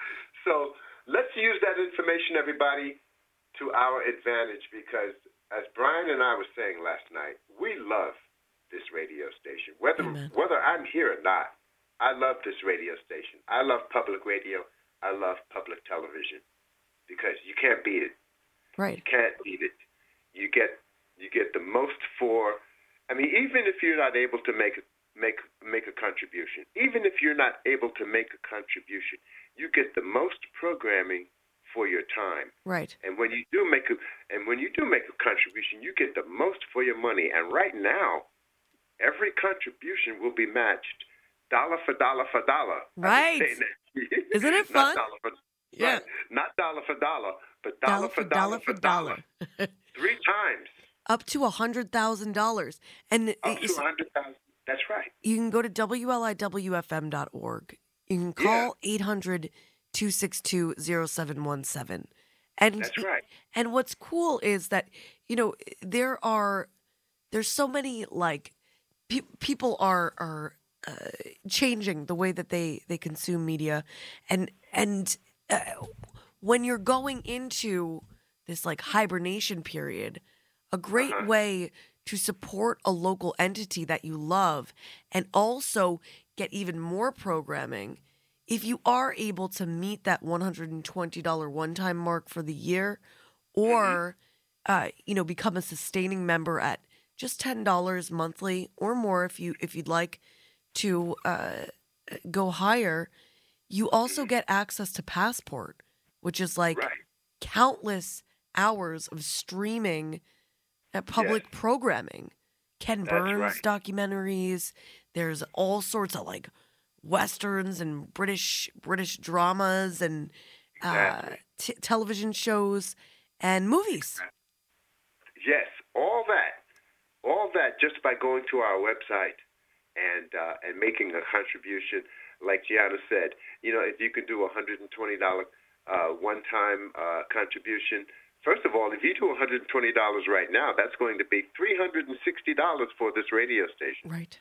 So let's use that information, everybody, to our advantage because, as Brian and I were saying last night, we love this radio station. Whether Amen. whether I'm here or not, I love this radio station. I love public radio. I love public television because you can't beat it. Right. You can't beat it. You get you get the most for. I mean, even if you're not able to make make make a contribution, even if you're not able to make a contribution, you get the most programming for your time. Right. And when you do make a and when you do make a contribution, you get the most for your money. And right now, every contribution will be matched dollar for dollar for dollar. Right. Isn't it Not fun? dollar for, Yeah. right. Not dollar for dollar, but Dollar dollar, for for dollar for dollar. Three times. Up to a hundred thousand dollars, and Up to a hundred thousand. That's right. you can go to wliwfm.org. You can call 800 262 0717. And That's right. And what's cool is that, you know, there are, there's so many like, pe- people are, are, uh, changing the way that they, they consume media. And, and, uh, when you're going into this like hibernation period, a great Uh-huh. way to support a local entity that you love and also get even more programming if you are able to meet that $120 one-time mark for the year or uh, you know become a sustaining member at just $10 monthly or more if you if you'd like to uh, go higher you also get access to passport which is like Right. countless hours of streaming at public programming ken That's burns right. documentaries there's all sorts of like westerns and british british dramas and uh, t- television shows and movies Yes, all that, all that, just by going to our website and uh, and making a contribution, like Gianna said. You know, if you can do a hundred and twenty dollar uh, one time uh, contribution. First of all, if you do $120 right now, that's going to be $360 for this radio station. right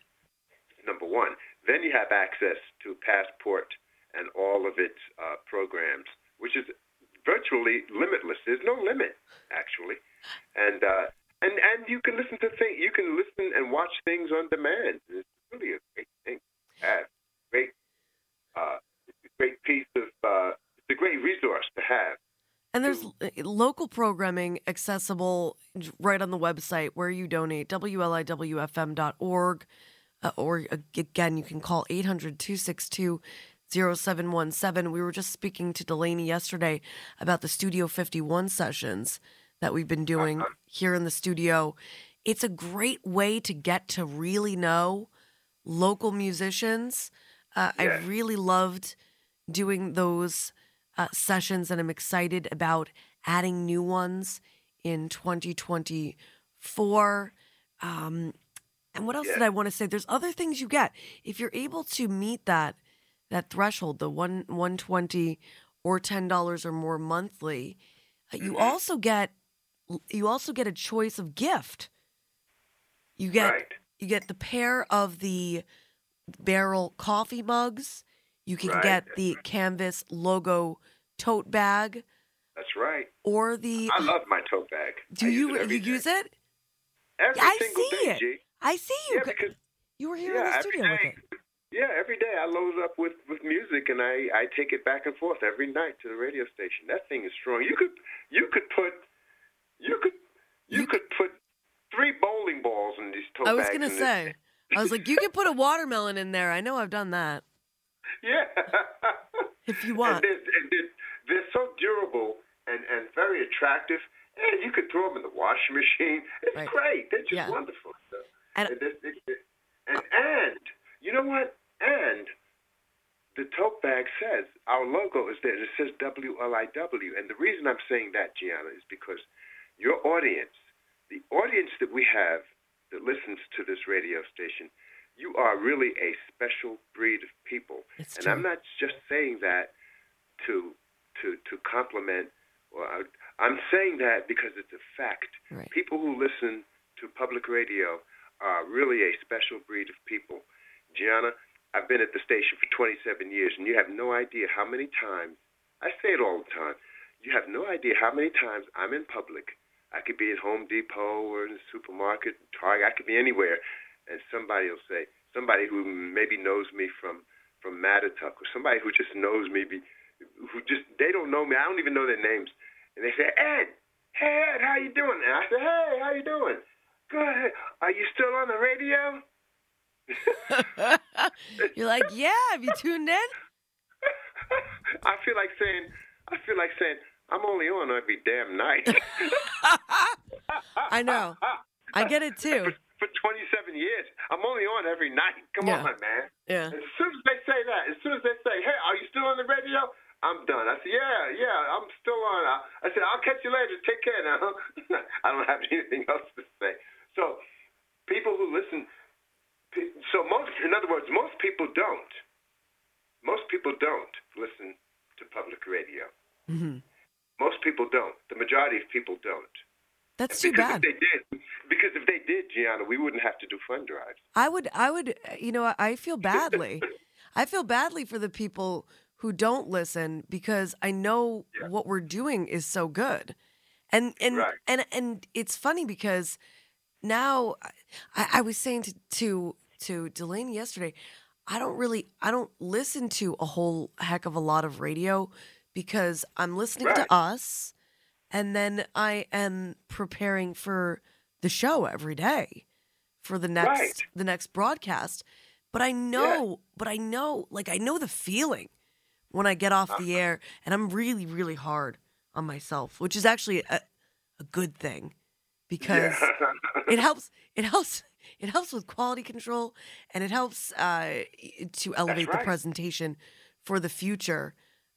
number one. Then you have access to Passport and all of its uh, programs, which is virtually limitless. There's no limit, actually, and uh, and and you can listen to things. You can listen and watch things on demand. It's really a great thing. have great, uh, great piece of. Uh, it's a great resource to have. And there's local programming accessible right on the website where you donate, wliwfm.org. Uh, or again, you can call 800 262 0717. We were just speaking to Delaney yesterday about the Studio 51 sessions that we've been doing here in the studio. It's a great way to get to really know local musicians. Uh, I really loved doing those uh, sessions, and I'm excited about adding new ones in 2024. Um, and what else did I want to say? There's other things you get if you're able to meet that that threshold, the one 120 or ten dollars or more monthly, uh, you Mm-hmm. also get you also get a choice of gift. You get Right. you get the pair of the barrel coffee mugs. You can Right, get the canvas logo tote bag That's right. or the. I love my tote bag. do I you use you use it? Every I see day, it. G. I see you. Yeah, because you were here yeah, in the studio with it. Yeah, every day I load up with with music and I I take it back and forth every night to the radio station. That thing is strong. You could you could put you could you, You could put three bowling balls in these tote I was gonna say. I was like, you can put a watermelon in there. I know I've done that. Yeah. If you And want. they're, and they're, they're so durable and, and very attractive. And you could throw them in the washing machine. It's Right. great. They're just Yeah. wonderful. And- And, this- it- it- and, and you know what? And the tote bag says our logo is there. It says WLIW. And the reason I'm saying that, Gianna, is because your audience, the audience that we have that listens to this radio station, you are really a special breed of people. It's and true. I'm not just saying that to to to compliment or I, I'm saying that because it's a fact. Right. People who listen to public radio are really a special breed of people. Gianna, I've been at the station for 27 years, and you have no idea how many times I say it all the time. You have no idea how many times I'm in public. I could be at Home Depot or in the supermarket, Target. I could be anywhere, and somebody will say, somebody who maybe knows me from from Mattituck, or somebody who just knows me, be, who just they don't know me. I don't even know their names, and they say, Ed, hey Ed, how you doing? And I say, Hey, how you doing? Good. Are you still on the radio? You're like, yeah. Have you tuned in? I feel like saying, I feel like saying, I'm only on every damn night. I know. I get it too. For 27 years, I'm only on every night. Come Yeah. on, man. Yeah. As soon as they say that, as soon as they say, "Hey, are you still on the radio?" I'm done. I said, "Yeah, yeah, I'm still on." I, I said, "I'll catch you later. Take care now." I don't have anything else to say. So, people who listen, so most, in other words, most people don't. Most people don't listen to public radio. hmm Most people don't. The majority of people don't. That's too because bad. if they did, because if they did, Gianna, we wouldn't have to do fund drives. I would, I would, you know, I feel badly. I feel badly for the people who don't listen because I know Yeah. what we're doing is so good, and and Right. and and it's funny because now I, I was saying to to to Delaney yesterday, I don't really, I don't listen to a whole heck of a lot of radio because I'm listening Right. to us, and then I am preparing for the show every day for the next Right. the next broadcast. But I know, but I know, like I know the feeling when I get off Uh-huh. the air, and I'm really, really hard on myself, which is actually a, a good thing because it helps. It helps. It helps with quality control, and it helps uh, to elevate the presentation for the future.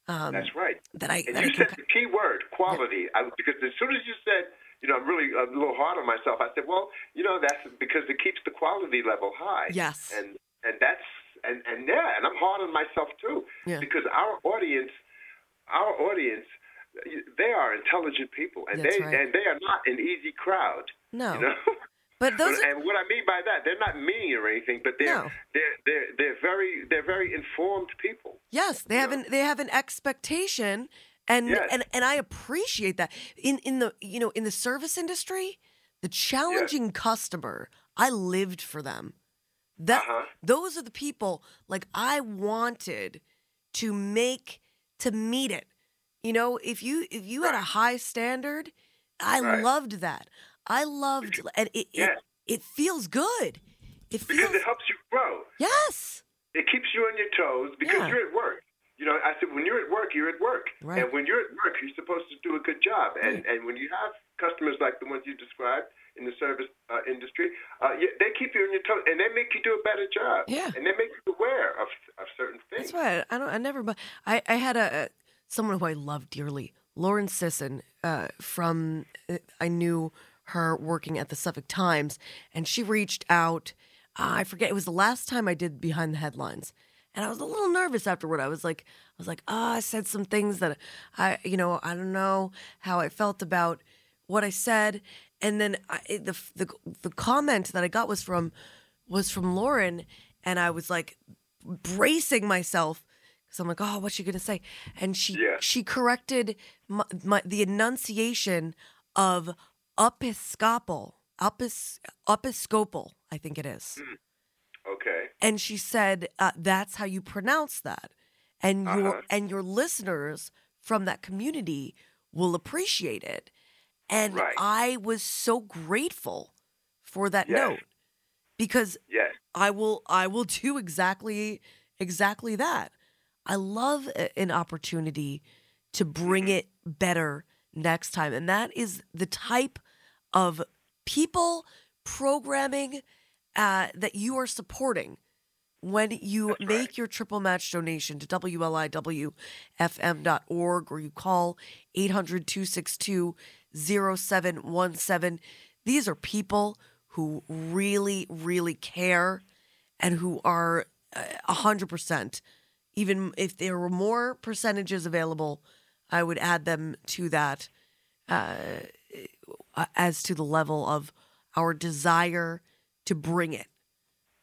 Um, That's right. That I And that I you can. said the key word, quality. I, because as soon as you said, you know, I'm really a little hard on myself, I said, well, you know, that's because it keeps the quality level high. Yes. And and that's and and yeah, and I'm hard on myself too, Yeah. because our audience, our audience, they are intelligent people, and That's they right. and they are not an easy crowd. No, You know. but those. Are, and what I mean by that, they're not mean or anything, but they're No. they're they're they're very they're very informed people. Yes, they have an they have an expectation and Yes. and and I appreciate that. In in the you know, in the service industry, the challenging customer, I lived for them. That Uh-huh. those are the people like I wanted to make to meet it. You know, if you if you had a high standard, I Right. loved that. I loved and it Yes. it, it feels good. It Because it helps you grow. Yes. It keeps you on your toes because Yeah. you're at work. You know, I said when you're at work, you're at work, Right. and when you're at work, you're supposed to do a good job. And and when you have customers like the ones you described in the service uh, industry, uh, they keep you on your toes, and they make you do a better job. Yeah. and they make you aware of of certain things. That's why I don't. I never. But I. I had a someone who I love dearly, Lauren Sisson. Uh, from uh, I knew her working at the Suffolk Times, and she reached out. Uh, I forget. It was the last time I did behind the headlines, And I was a little nervous afterward. I was like, I was like, oh, I said some things that I, you know, I don't know how I felt about what I said. And then I, the the the comment that I got was from was from Lauren, and I was like bracing myself because I'm like, oh, what's she gonna say? And she Yeah. she corrected my, my the enunciation of episcopal, epis, episcopal, I think it is. Okay. And she said, uh, "That's how you pronounce that," and your Uh-huh. and your listeners from that community will appreciate it. And Right. I was so grateful for that Yes. note because Yes. I will I will do exactly exactly that. I love a- an opportunity to bring it better next time and that is the type of people programming uh, that you are supporting when you make your triple match donation to WLIWFM.org or you call 800 262 0717. These are people who really, really care and who are uh, a 100%. Even if there were more percentages available, I would add them to that uh, as to the level of our desire to bring it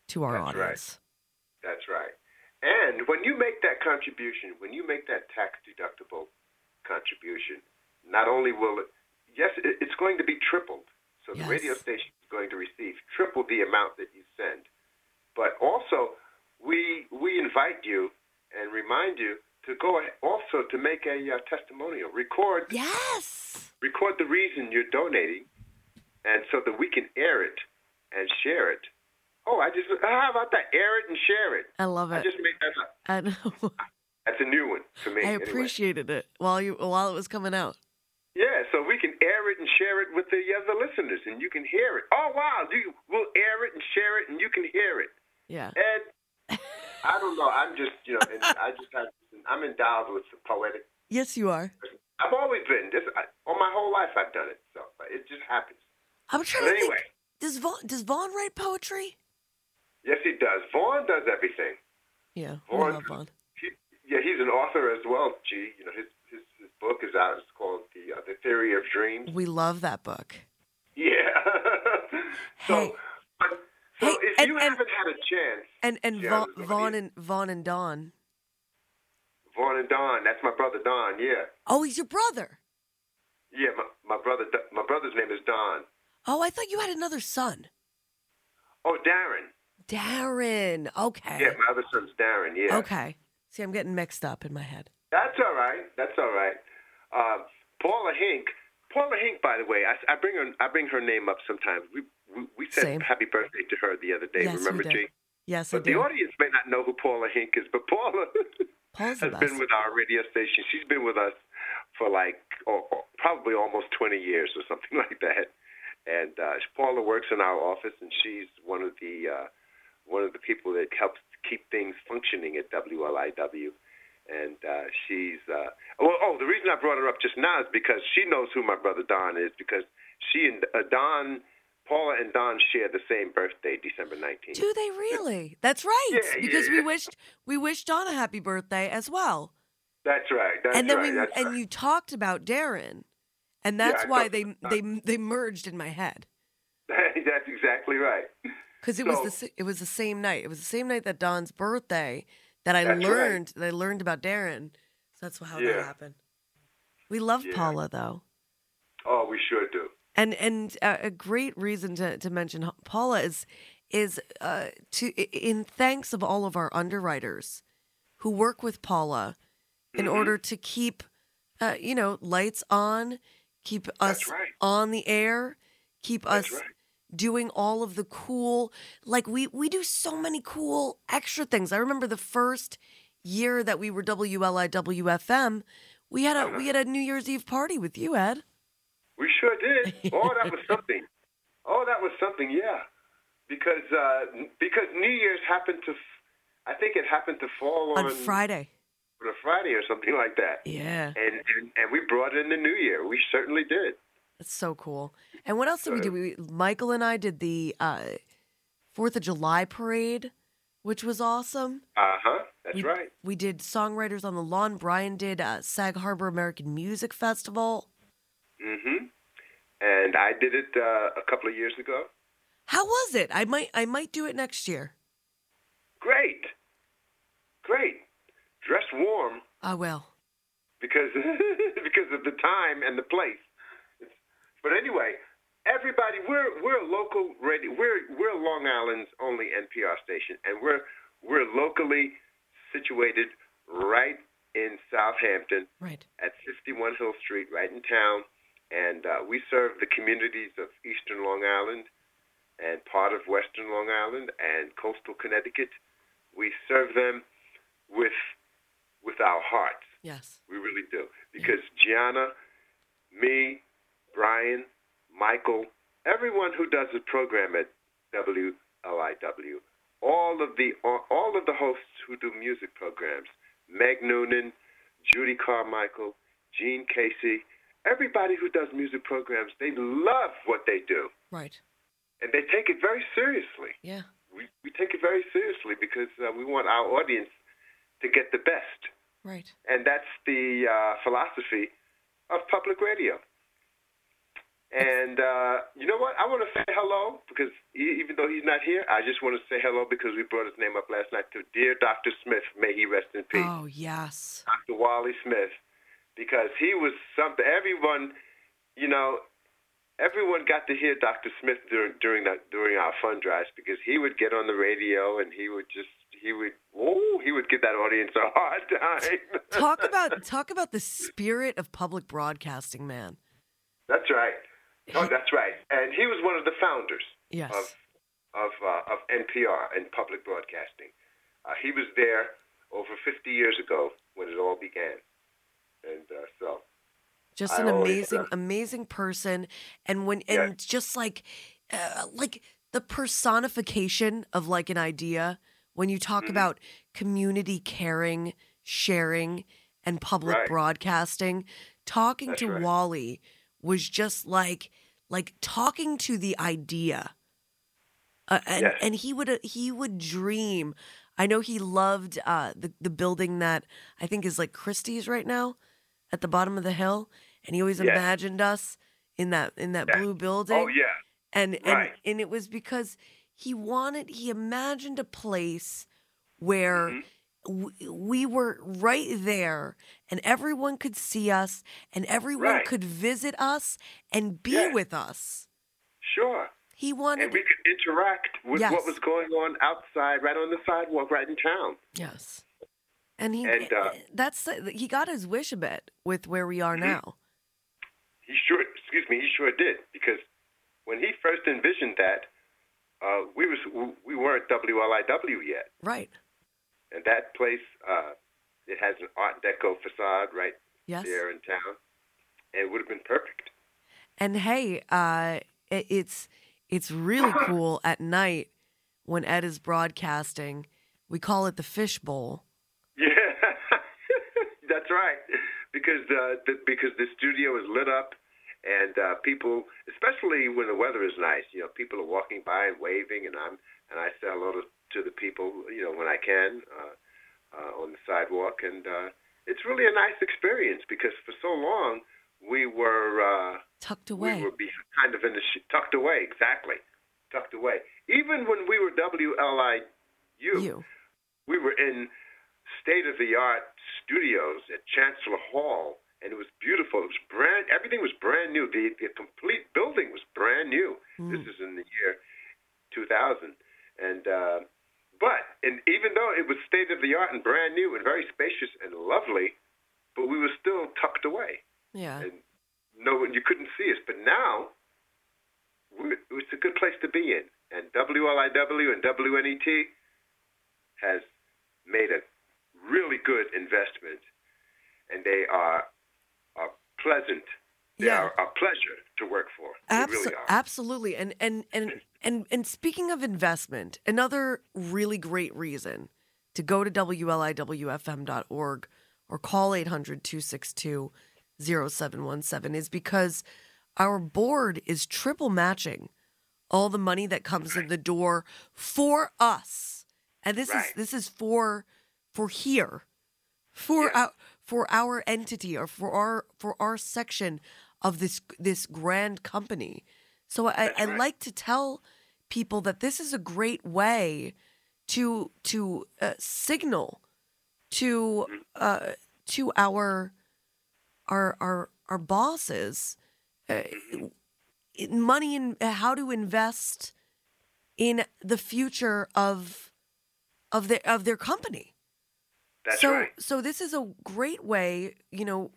to our That's right. audience. That's right. And when you make that contribution, when you make that tax deductible contribution, not only will it, yes, it's going to be tripled. So the radio station is going to receive triple the amount that you send. But also, we we invite you and remind you to go also to make a uh, testimonial. Record Yes. record the reason you're donating, and so that we can air it and share it. Oh, I just how about that? Air it and share it. I love it. I just made that up. I know. That's a new one for me. I anyway. appreciated it while you while it was coming out. Yeah, so we can air it and share it with the other listeners, and you can hear it. Oh wow, do you, we'll air it and share it, and you can hear it. Yeah. And I don't know. I'm just you know, and I just have. I'm endowed with the poetic. Yes, you are. I've always been this. I, all my whole life, I've done it. So it just happens. I'm trying But to anyway. think. Does Vaughn does Vaughn write poetry? Yes, he does. Vaughn does everything. Yeah, Vaughn, love Vaughn. He, yeah, he's an author as well. G, you know, his his, his book is out. It's called the uh, the Theory of Dreams. We love that book. Yeah. so, Hey. but, so Hey, if and- you and- haven't had a chance, And and Yeah, Vaughn, Vaughn and Vaughn and Don. Vaughn and Don, that's my brother Don. Yeah, Oh, he's your brother. yeah. My, my brother, my brother's name is Don. Oh, I thought you had another son. Oh, Darren. Darren. Okay. Yeah, my other son's Darren. Yeah. Okay. See, I'm getting mixed up in my head. That's all right. That's all right. Um, Paula Hink. Paula Hink, by the way, I, I bring her. I bring her name up sometimes. We we, we said Same. happy birthday to her the other day. Yes, remember. G? Yes, I But the do. audience may not know who Paula Hink is, but Paula has best. been with our radio station. She's been with us for like oh, oh, probably almost 20 years or something like that. And uh, Paula works in our office, and she's one of the uh, one of the people that helps keep things functioning at WLIW. And uh, she's uh, well. Oh, the reason I brought her up just now is because she knows who my brother Don is because she and uh, Don, Paula and Don share the same birthday, December 19th. Do they really? That's right. Yeah, because we yeah. wished we wished Don a happy birthday as well. That's right. That's and then right. we and right. you talked about Darren, and that's I why they they they merged in my head That's exactly right. because it was the it was the same night. It was the same night that Don's birthday that I That's right. learned that I learned about Darren. So that's how that happened. We love Yeah. Paula though. Oh, we sure do. And and uh, a great reason to, to mention Paula is is uh, to in thanks of all of our underwriters who work with Paula in Mm-hmm. order to keep uh, you know lights on, keep us right. on the air, keep That's us right. doing all of the cool like we we do so many cool extra things. I remember the first year that we were WLIWFM, we had a Uh-huh. we had a New Year's Eve party with you, Ed. We sure did. Oh, that was something. Oh, that was something. Yeah, because uh, because New Year's happened to, I think it happened to fall on, on Friday. on a Friday or something like that. Yeah, And, and and we brought in the New Year. We certainly did. that's so cool. And what else did we do? We, Michael and I did the uh, Fourth of July parade which was awesome. Uh huh. That's we, right. We did Songwriters on the Lawn. Brian did uh, Sag Harbor American Music Festival. Mm-hmm. And I did it uh, a couple of years ago. How was it? I might I might do it next year. Great. Great. Dress warm I will. because because of the time and the place. But anyway, everybody, we're we're a local radio. We're we're Long Island's only NPR station, and we're we're locally situated right in Southampton Right. at 51 Hill Street, right in town, and uh, we serve the communities of Eastern Long Island and part of Western Long Island and coastal Connecticut. We serve them with with our hearts. Yes. We really do. Because Gianna, me, Brian, Michael, everyone who does the program at WLIW, all of the all of the hosts who do music programs, Meg Noonan, Judy Carmichael, Gene Casey, everybody who does music programs, they love what they do Right. and they take it very seriously. Yeah. We we take it very seriously because uh, we want our audience to get the best. Right. And that's the uh, philosophy of public radio. And uh, you know what? I want to say hello because e- even though he's not here, I just want to say hello because we brought his name up last night to dear Dr. Smith. May he rest in peace. Oh yes. Dr. Wally Smith, because he was something. Everyone, you know, everyone got to hear Dr. Smith during during that during our fund drives because he would get on the radio and he would just he would oh he would give that audience a hard time. Talk about talk about the spirit of public broadcasting, man. That's right. Oh, that's right. And he was one of the founders Yes. of of uh, of NPR and public broadcasting. Uh, he was there over 50 years ago when it all began, and uh, so just an always, amazing uh, amazing person and when Yeah. and just like uh, like the personification of like an idea when you talk Mm-hmm. about community caring sharing and public Right. broadcasting talking That's to right. wally was just like like talking to the idea uh, and Yes. and he would uh, he would dream i know he loved uh the, the building that i think is like christie's right now at the bottom of the hill and he always Yes. imagined us in that in that Yeah. blue building oh yeah, and and Right. and it was because he wanted he imagined a place where Mm-hmm. we were right there and everyone could see us and everyone Right. could visit us and be Yeah. with us sure. he wanted And we could interact with Yes. what was going on outside, right on the sidewalk, right in town. Yes. And he And, uh, that's he got his wish a bit with where we are Mhm. now. He sure, excuse me, he sure did because when he first envisioned that, uh, we was we weren't WLIW yet, Right. and that place uh, it has an Art Deco facade right Yes. there in town, and it would have been perfect. And hey, uh it, it's it's really cool at night when Ed is broadcasting. We call it the fishbowl. Right. Because uh, the, because the studio is lit up, and uh, people, especially when the weather is nice, you know, people are walking by and waving, and I'm and I say hello to, to the people, you know, when I can uh, uh, on the sidewalk, and uh, it's really a nice experience because for so long we were uh, Tucked away. we were be kind of in the sh- tucked away, exactly, tucked away. Even when we were WLIU, you. we were in state of the art studios at Chancellor Hall, and it was beautiful. It was brand. Everything was brand new. The, the complete building was brand new. This is in the year 2000, and uh, but and even though it was state of the art and brand new and very spacious and lovely, but we were still tucked away, Yeah. and no one you couldn't see us. But now. We're, it's a good place to be in, and WLIW and WNET has made a really good investment, and they are are pleasant. They Yeah. are a pleasure to work for. They Abso- really are. absolutely. And and and and and speaking of investment, another really great reason to go to WLIWFM.org or call 800-262-0717 is because our board is triple matching all the money that comes in the door for us and this is this is for for here, for Yeah. our for our entity or for our for our section of this this grand company. So I, That's I like to tell people that this is a great way to to uh, signal to Mm-hmm. uh, to our our our our bosses uh, money and how to invest in the future of of their of their company. That's so right. so this is a great way, you know,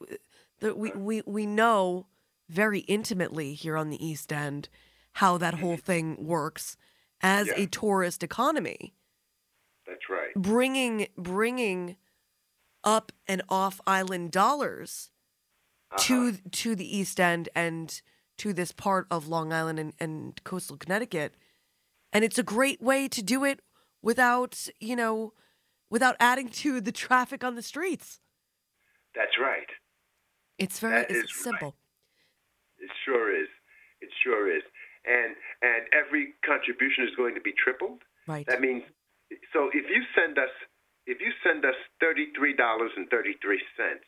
that we we we know very intimately here on the East End how that whole thing works as Mm-hmm. Yeah. a tourist economy That's right. bringing bringing up and off island dollars to Uh-huh. to the East End and to this part of Long Island and, and coastal Connecticut, and it's a great way to do it without you know without adding to the traffic on the streets. That's right. It's very That it's simple. It sure is. It sure is. And and every contribution is going to be tripled. Right. That means so if you send us if you send us thirty three dollars and thirty three cents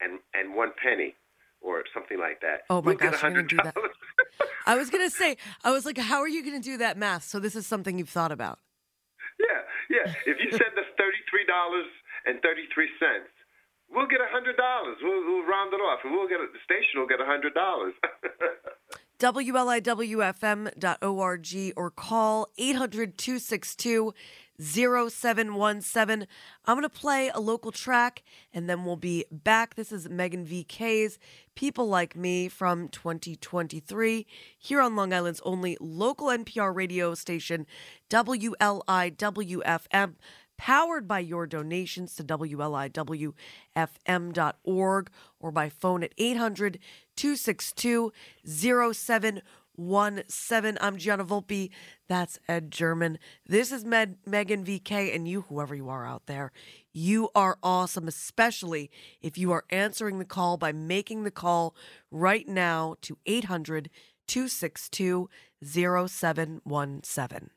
and and one penny or something like that. Oh my we'll gosh, you're gonna do that. I was gonna say, I was like, how are you gonna do that math? So this is something you've thought about. yeah, yeah. If you send us thirty three dollars and thirty three cents, we'll get a hundred dollars. We'll, we'll round it off, and we'll get a, the station will get a hundred dollars. WLIWFM.org or call 800 262 0717. I'm going to play a local track and then we'll be back. This is Megan VK's People Like Me from 2023 here on Long Island's only local NPR radio station, WLIWFM powered by your donations to WLIWFM.org or by phone at 800 262 0717. I'm Gianna Volpe. That's Ed German. This is Med- Megan VK, and you, whoever you are out there, you are awesome, especially if you are answering the call by making the call right now to 800 262 0717.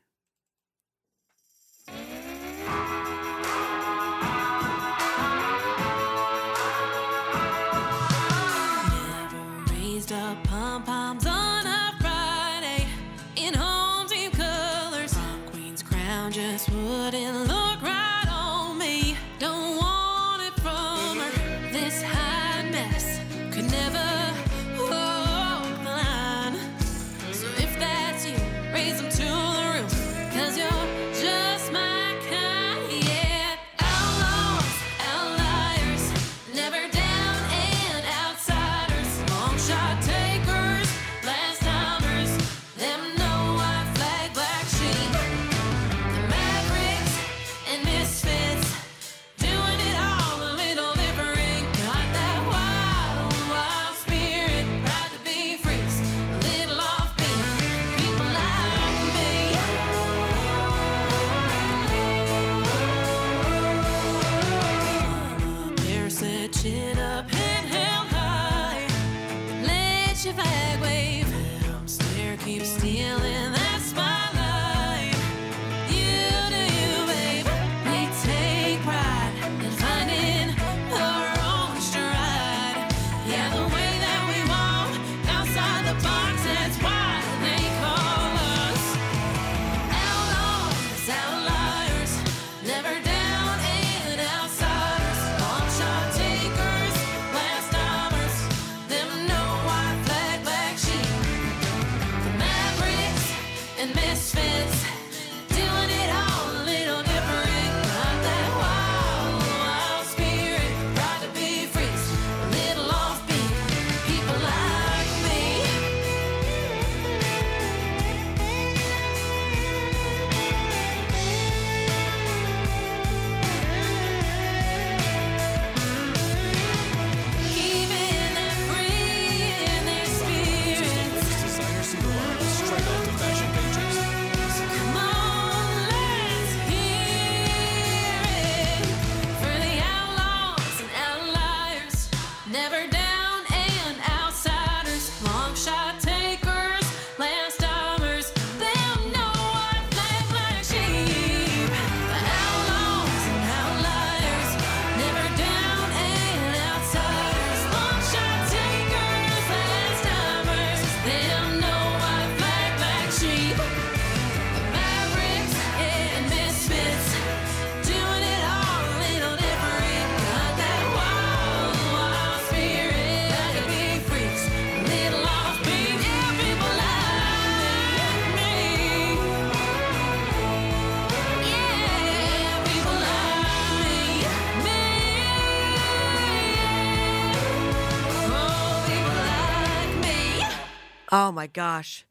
Oh my gosh.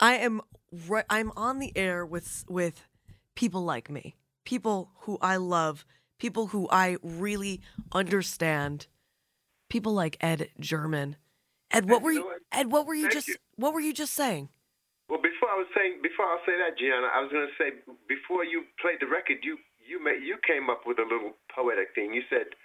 I am right I'm on the air with with people like me. People who I love, people who I really understand. People like Ed German. Ed, what were you what? Uh, Ed, what were you Thank just you. what were you just saying? Well, before I was saying, before I'll say that, Gianna, I was going to say before you played the record, you you made, you came up with a little poetic thing. You said,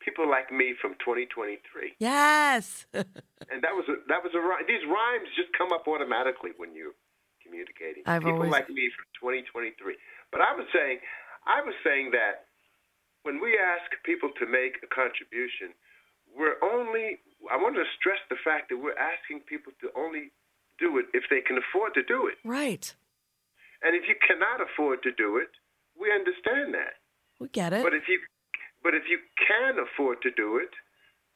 "People like me from 2023," Yes. and that was a, that was a rhyme. These rhymes just come up automatically when you're communicating. I've People always- like me from 2023. But I was saying, I was saying that when we ask people to make a contribution, we're only. I want to stress the fact that we're asking people to only do it if they can afford to do it. right. And if you cannot afford to do it, we understand that. We get it. But if you but if you can afford to do it,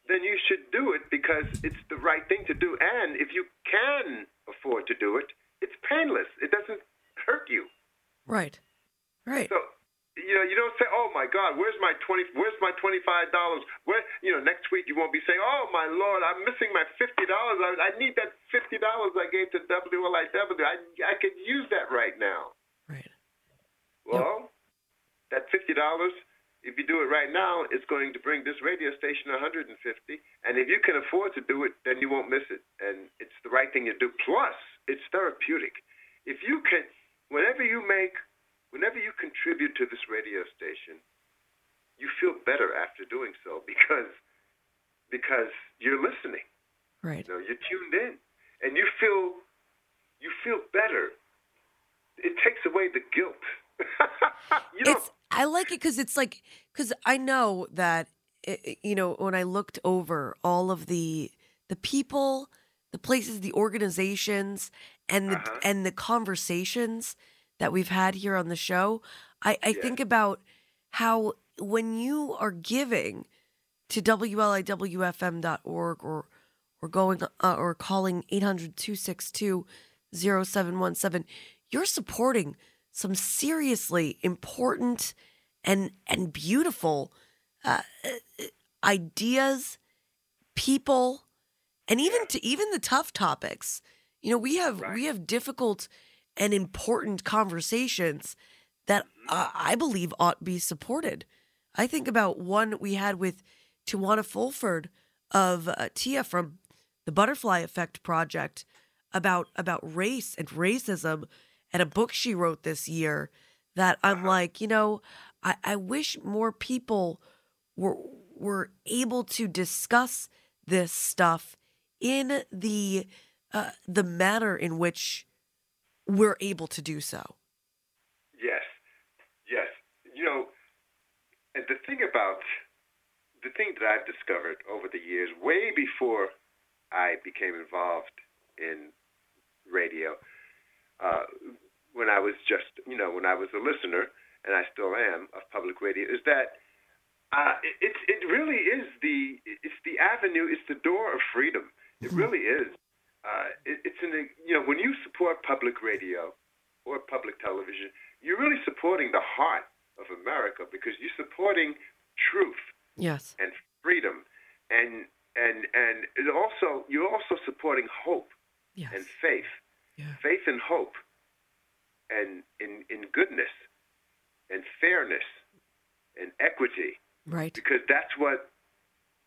then you should do it because it's the right thing to do. And if you can afford to do it, it's painless. It doesn't hurt you. right. Right. So you know, you don't say, "Oh my God, where's my twenty? Where's my twenty-five dollars?" Where you know, next week you won't be saying, "Oh my Lord, I'm missing my fifty dollars. I, I need that fifty dollars I gave to WLIW. I I could use that right now." Right. Well, that fifty dollars, if you do it right now, it's going to bring this radio station one hundred and fifty. And if you can afford to do it, then you won't miss it. And it's the right thing to do. Plus, it's therapeutic. If you can, whenever you make, whenever you contribute to this radio station, you feel better after doing so because because you're listening. Right. You know, you're tuned in, and you feel you feel better. It takes away the guilt. you know, it's I like it because it's like because I know that i- i- you know when I looked over all of the the people, the places, the organizations, and the Uh-huh. and the conversations that we've had here on the show, I I Yeah. think about how when you are giving to WLIWFM.org or or going uh, or calling 800-262-0717, you're supporting some seriously important and and beautiful uh, uh, ideas, people, and even to even the tough topics. You know, we have we have difficult and important conversations that uh, I believe ought to be supported. I think about one we had with Tijuana Fulford of uh, Tia from the Butterfly Effect Project about about race and racism and a book she wrote this year that I'm like, you know, I, I wish more people were were able to discuss this stuff in the uh, the manner in which we're able to do so. yes, yes. You know, and the thing about the thing that I've discovered over the years, way before I became involved in radio, uh, when I was just, you know, when I was a listener, and I still am of public radio, is that uh, it, it really is the it's the avenue, it's the door of freedom. It really is. Uh, it, it's in the you know when you support public radio or public television, you're really supporting the heart of America because you're supporting truth Yes. and freedom, and and and it also you're also supporting hope Yes. and faith, Yeah. faith and hope, and in in goodness, and fairness, and equity, Right. because that's what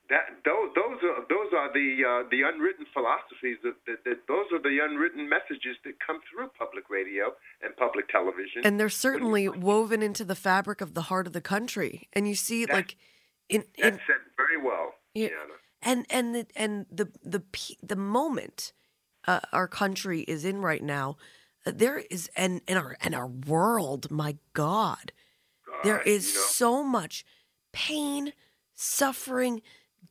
that those those are those are the uh, the unwritten philosophies that, that, that those are the unwritten messages that come through public radio and public television. And they're certainly woven into the fabric of the heart of the country. And you see it That- like in in That's said very well, Yeah. And and the and the the the moment uh, our country is in right now, there is and in our and our world, my God, there is you know, so much pain, suffering,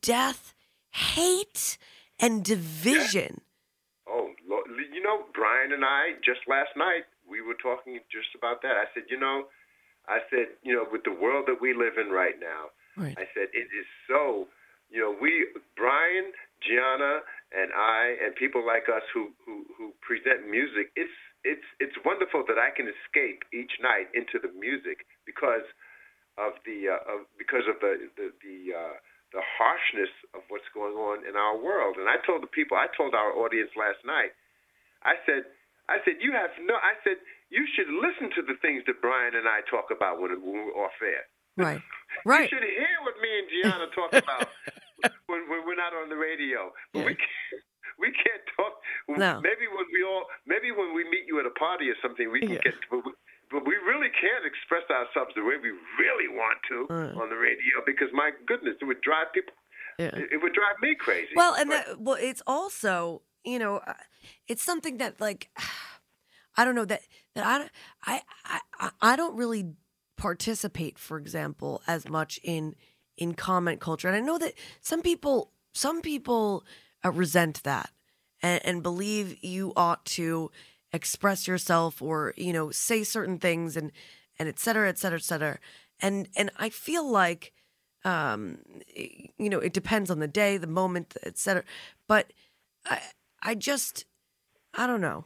death, hate, and division. Oh, Lord, you know, Brian and I just last night we were talking just about that. I said, you know, I said, you know, with the world that we live in right now, Right. I said it is so. You know, we Brian, Gianna, and I, and people like us who who who present music. It's it's it's wonderful that I can escape each night into the music because of the uh, of because of the the the, uh, the harshness of what's going on in our world. And I told the people, I told our audience last night, I said, I said, you have no, I said, you should listen to the things that Brian and I talk about when, when we're off air. Right. Right. You should hear what me and Gianna talk about when, when we're not on the radio. But we can't, we can't talk. No. Maybe when we all, maybe when we meet you at a party or something, we can Yeah. get. But we, but we really can't express ourselves the way we really want to Uh. on the radio because my goodness, it would drive people. Yeah. It, would drive me crazy. Well, and But- that, well, it's also you know, uh, it's something that like I don't know that that I don't- I I I- I don't really participate, for example, as much in in comment culture, and I know that some people some people uh, resent that and, and believe you ought to express yourself or you know say certain things and and et cetera, et cetera, et cetera. And and I feel like um you know it depends on the day the moment et cetera. But i i just i don't know.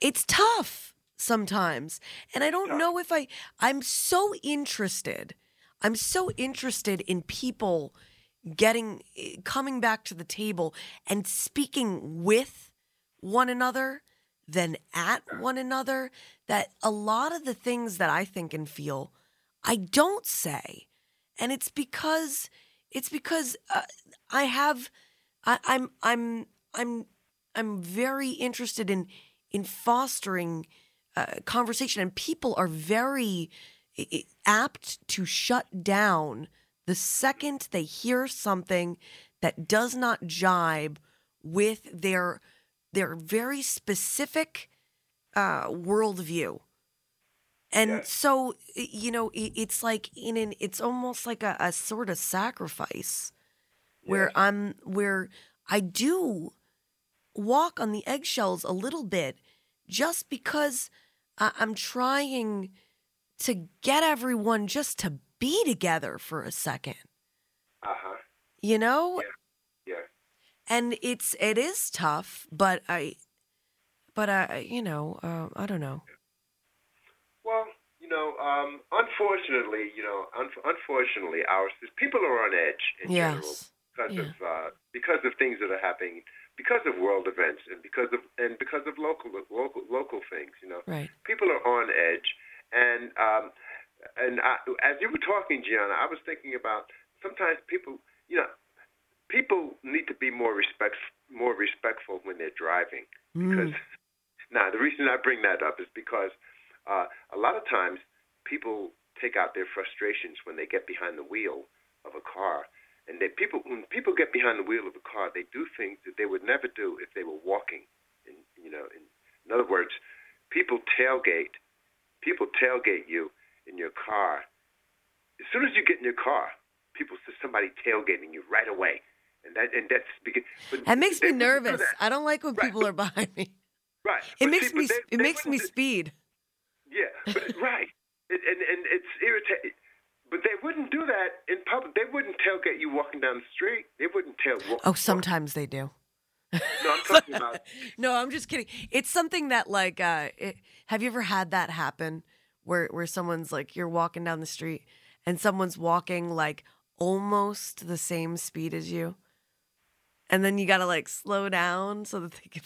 It's tough sometimes. And i don't know if i i'm so interested i'm so interested in people getting coming back to the table and speaking with one another than at one another that a lot of the things that i think and feel I don't say, and it's because it's because uh, I have I, I'm I'm I'm I'm very interested in in fostering uh, conversation, and people are very i- i- apt to shut down the second they hear something that does not jibe with their their very specific uh, worldview. And so, you know, it's like in an, it's almost like a, a sort of sacrifice where I'm, where I do walk on the eggshells a little bit just because I, I'm trying to get everyone just to be together for a second, uh huh. you know? Yeah. yeah. And it's, it is tough, but I, but I, you know, uh, I don't know. Well, you know, um, unfortunately, you know, un- unfortunately, our people are on edge in general because Yeah. of uh, because of things that are happening, because of world events, and because of and because of local local local things. You know, Right. people are on edge, and um, and I, as you were talking, Gianna, I was thinking about sometimes people, you know, people need to be more respect more respectful when they're driving because now the reason I bring that up is because uh, a lot of times people take out their frustrations when they get behind the wheel of a car, and they people when people get behind the wheel of a car, they do things that they would never do if they were walking. In, you know, in, in other words, people tailgate. People tailgate you in your car. As soon as you get in your car, people see somebody tailgating you right away, and that and that's because. but That makes me wouldn't do nervous. I don't like when Right, people are behind me. Right. It But makes see, me they- it they makes me speed. Yeah, but right. It, and and it's irritating. But they wouldn't do that in public. They wouldn't tailgate you walking down the street. They wouldn't tail. Walk, Oh, sometimes they do. No, I'm talking about. No, I'm just kidding. It's something that like uh it, have you ever had that happen where where someone's like you're walking down the street and someone's walking like almost the same speed as you? And then you got to like slow down so that they can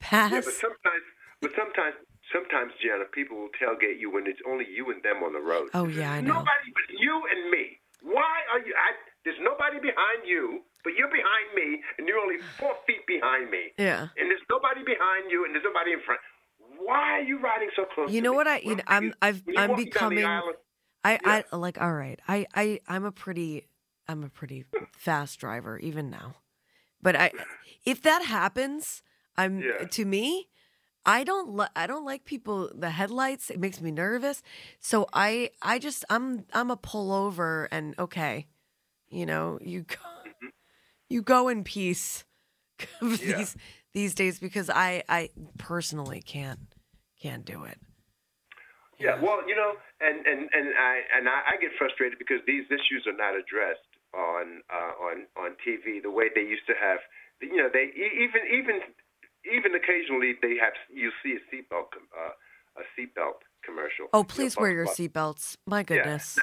pass. Yeah, but sometimes, but sometimes, sometimes, Gianna, people will tailgate you when it's only you and them on the road. oh yeah, I know. Nobody but you and me. Why are you? I, there's nobody behind you, but you're behind me, and you're only four feet behind me. Yeah. And there's nobody behind you, and there's nobody in front. Why are you riding so close? You know what I you know, I'm I've I'm walking down the becoming I, Yeah. I like all right. I, I I'm a pretty I'm a pretty fast driver even now. But I if that happens, I'm Yeah. to me, I don't li- I don't like people the headlights. It makes me nervous. So I I just I'm I'm a pull over and okay. You know, you go, mm-hmm. you go in peace these these days because I I personally can't can't do it. Yeah, well, you know, and and and I and I, I get frustrated because these issues are not addressed on uh, on on TV the way they used to have. You know, they e- even even even occasionally they have you see a seatbelt com- uh, a seatbelt commercial. Oh, You know, please wear your bus- seatbelts. My goodness.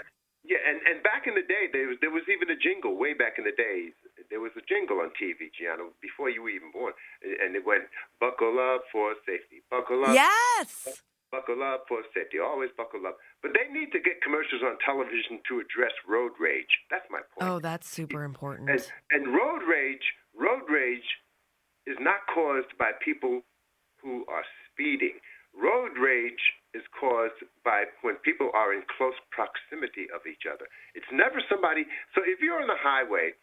Yeah, and, and back in the day, there was there was even a jingle way back in the days. There was a jingle on TV, Gianna, before you were even born, and it went "Buckle up for safety, buckle up, Yes. buckle up for safety, always buckle up." But they need to get commercials on television to address road rage. That's my point. Oh, that's super important. And and road rage, road rage, is not caused by people who are speeding. Road rage is caused by when people are in close proximity of each other. It's never somebody. So if you're on the highway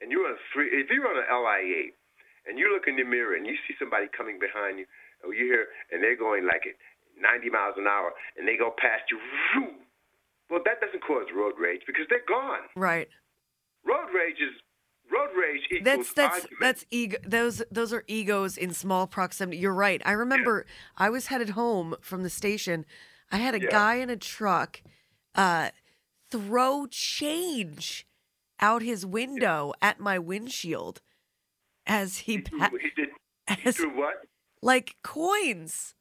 and you're on a three, if you're on an LIE and you look in the mirror and you see somebody coming behind you, or you hear and they're going like at 90 miles an hour and they go past you, vroom, well that doesn't cause road rage because they're gone. right. Road rage is road rage equals That's that's argument. that's ego. Those those are egos in small proximity. You're right. I remember I was headed home from the station. I had a Yeah. guy in a truck uh, throw change out his window at my windshield as he pa- he did as, through what? like coins,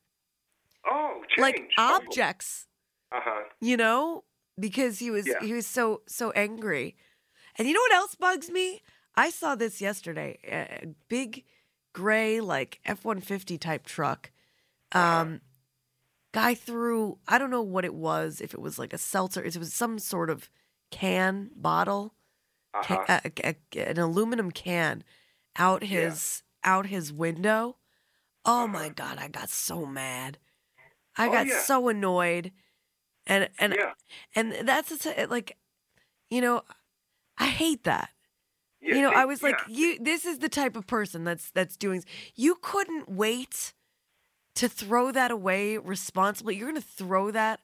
Oh, change. like objects. Uh huh. you know because he was Yeah. he was so so angry and you know what else bugs me i saw this yesterday a big gray like f-150 type truck Uh-huh. um guy threw i don't know what it was if it was like a seltzer it was some sort of can bottle Uh-huh. ca- a- a- an aluminum can out his out his window oh my god i got so mad i Uh-huh. Oh, got yeah. so annoyed and and Yeah. and that's like you know i hate that Yeah, you know see, i was like yeah. you this is the type of person that's that's doing you couldn't wait to throw that away responsibly you're going to throw that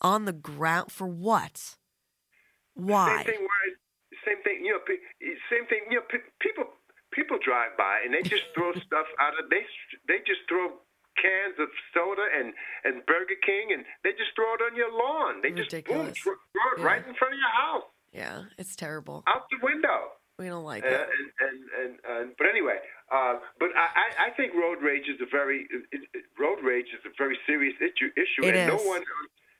on the ground for what why Same thing. Where same thing. You know, same thing. You know, people people drive by and they just throw stuff out of they they just throw cans of soda and and Burger King and they just throw it on your lawn. They just boom, throw, it Yeah. right in front of your house, yeah it's terrible out the window. we don't like Uh, it and, and, and, and but anyway, uh, but I, I, think road rage is a very it, it, road rage is a very serious issue. issue It and no one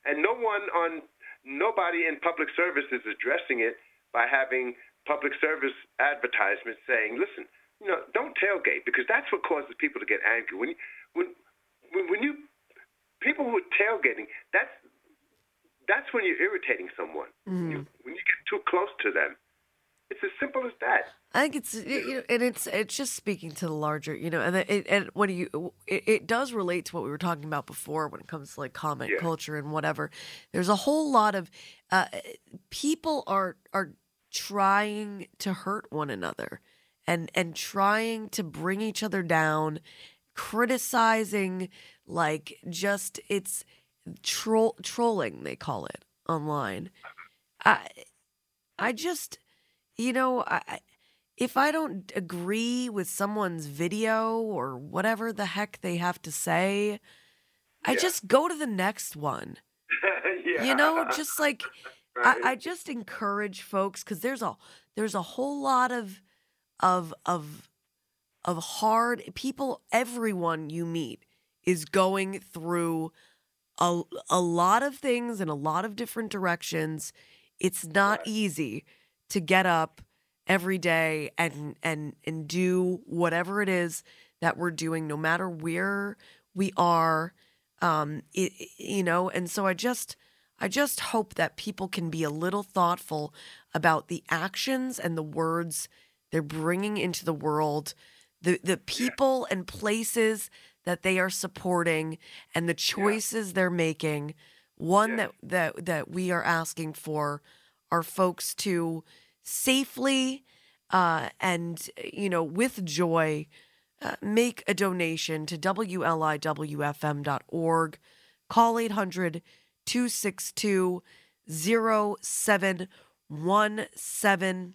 and no one on nobody in public service is addressing it by having public service advertisements saying, listen, you know, don't tailgate because that's what causes people to get angry. When you, when when, when you people who are tailgating, that's that's when you're irritating someone. Mm-hmm. You, when you get too close to them, it's as simple as that. I think it's you know, and it's it's just speaking to the larger, you know, and it, and what do you it, it does relate to what we were talking about before when it comes to like comment Yeah. culture and whatever. There's a whole lot of uh, people are are trying to hurt one another and and trying to bring each other down, criticizing like just it's troll trolling they call it online. I I just you know, I- if I don't agree with someone's video or whatever the heck they have to say, I just go to the next one. yeah. You know, just like I, I just encourage folks because there's a there's a whole lot of of of of hard people. Everyone you meet is going through a a lot of things in a lot of different directions. It's not easy to get up every day and and and do whatever it is that we're doing no matter where we are um it, you know? And so i just i just hope that people can be a little thoughtful about the actions and the words they're bringing into the world the the people and places that they are supporting and the choices they're making. One that that that we are asking for are folks to safely uh, and you know with joy uh, make a donation to WLIWFM.org. Call 800 262 0717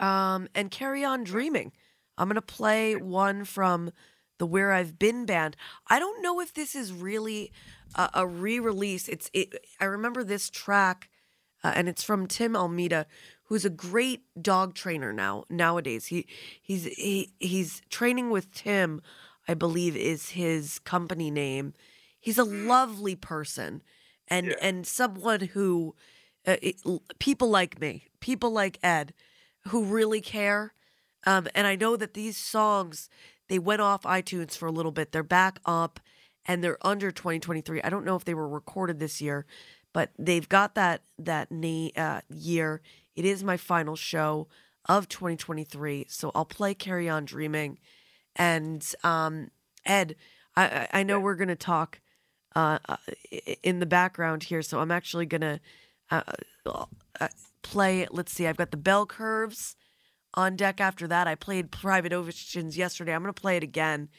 um, and carry on dreaming. I'm going to play one from the Where I've Been band. I don't know if this is really a, a re-release. It's it, I remember this track, uh, and it's from Tim Almeida, who's a great dog trainer now nowadays. He he's he, he's training with Tim, I believe is his company name. He's a lovely person, and and someone who uh, it, people like me, people like Ed, who really care. Um, and I know that these songs they went off iTunes for a little bit. They're back up, and they're under 2023. I don't know if they were recorded this year, but they've got that that na- uh, year. It is my final show of 2023, so I'll play "Carry On Dreaming." And um, Ed, I I know we're gonna talk uh, uh, in the background here, so I'm actually gonna uh, uh, play. Let's see, I've got the bell curves on deck. After that, I played Private Oceans yesterday. I'm gonna play it again,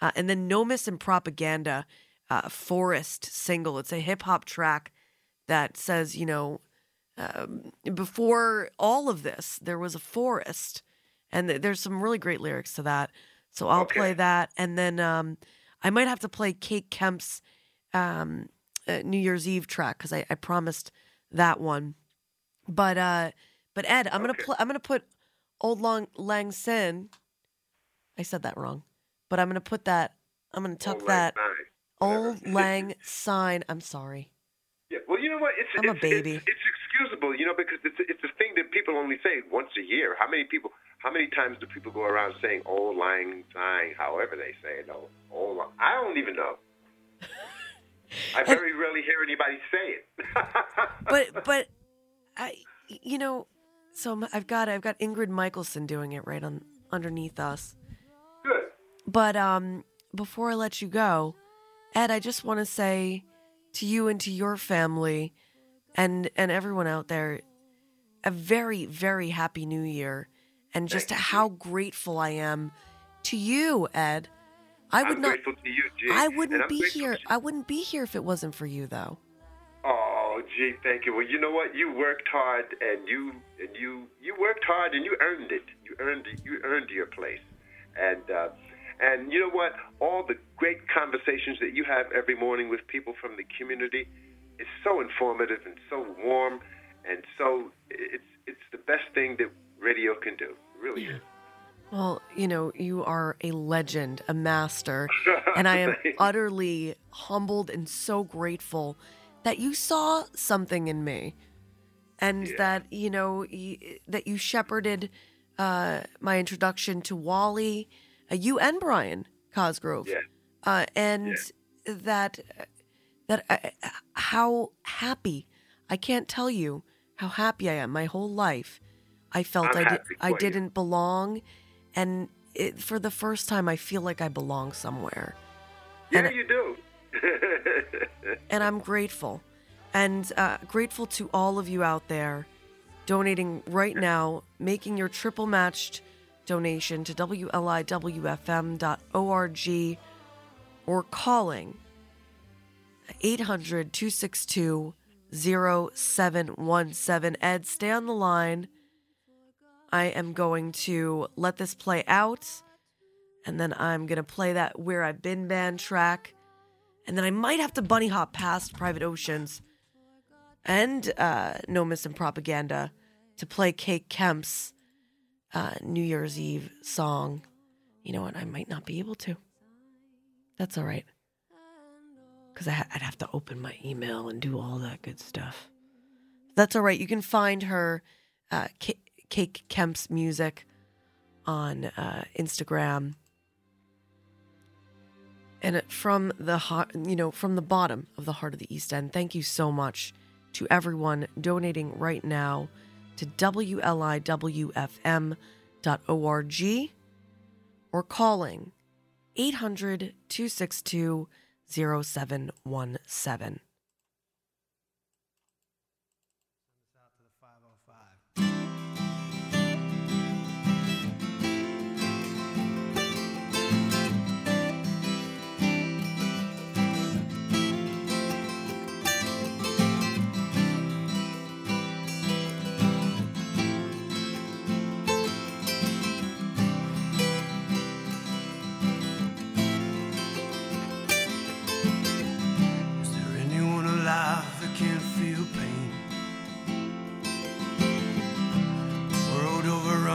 uh, and then No Miss and Propaganda, uh, Forest single. It's a hip hop track that says, you know, um, before all of this, there was a forest, and th- there's some really great lyrics to that. So I'll play that, and then um, I might have to play Kate Kemp's um, uh, New Year's Eve track because I, I promised that one. But uh, but Ed, I'm gonna pl- I'm gonna put Old Long Lang Syne. I said that wrong, but I'm gonna put that. I'm gonna tuck Lang that Syne, Old Lang Sign. I'm sorry. Yeah, well, you know what? It's, I'm a it's, baby. It's, you know, because it's it's a thing that people only say once a year. How many people? How many times do people go around saying "old lang syne"? However they say it, oh, old. Lang- I don't even know. I very rarely hear anybody say it. but but I you know so I've got I've got Ingrid Michaelson doing it right on underneath us. Good. But um before I let you go, Ed, I just want to say to you and to your family and and everyone out there a very very happy new year and just how grateful I am to you, Ed. I would I'm not grateful to you. I wouldn't be here. I wouldn't be here if it wasn't for you though. Oh, gee, thank you. Well, you know what? You worked hard, and you and you you worked hard, and you earned it. You earned it. You earned your place, and uh, and you know what? All the great conversations that you have every morning with people from the community is so informative and so warm, and so it's it's the best thing that radio can do. It really is. Well, you know, you are a legend, a master, and I am utterly humbled and so grateful that you saw something in me, and that you know y- that you shepherded uh, my introduction to Wally, uh, you and Brian Cosgrove, Yeah. uh, and that that I, how happy I can't tell you how happy I am. My whole life, I felt I'm I did I didn't belong, and it, for the first time, I feel like I belong somewhere, Yeah, And- you do. and I'm grateful, and uh, grateful to all of you out there donating right now, making your triple matched donation to WLIWFM.org or calling 800 262 0717. Ed, stay on the line. I am going to let this play out, and then I'm going to play that Where I've Been band track, and then I might have to bunny hop past Private Oceans and uh, No and Propaganda to play Kate Kemp's uh, New Year's Eve song. You know what? I might not be able to. That's all right. Because I'd have to open my email and do all that good stuff. That's all right. You can find her, uh, K- Kate Kemp's music on uh, Instagram. And from the heart, you know, from the bottom of the heart of the East End, thank you so much to everyone donating right now to WLIWFM.org or calling 800 262 0717.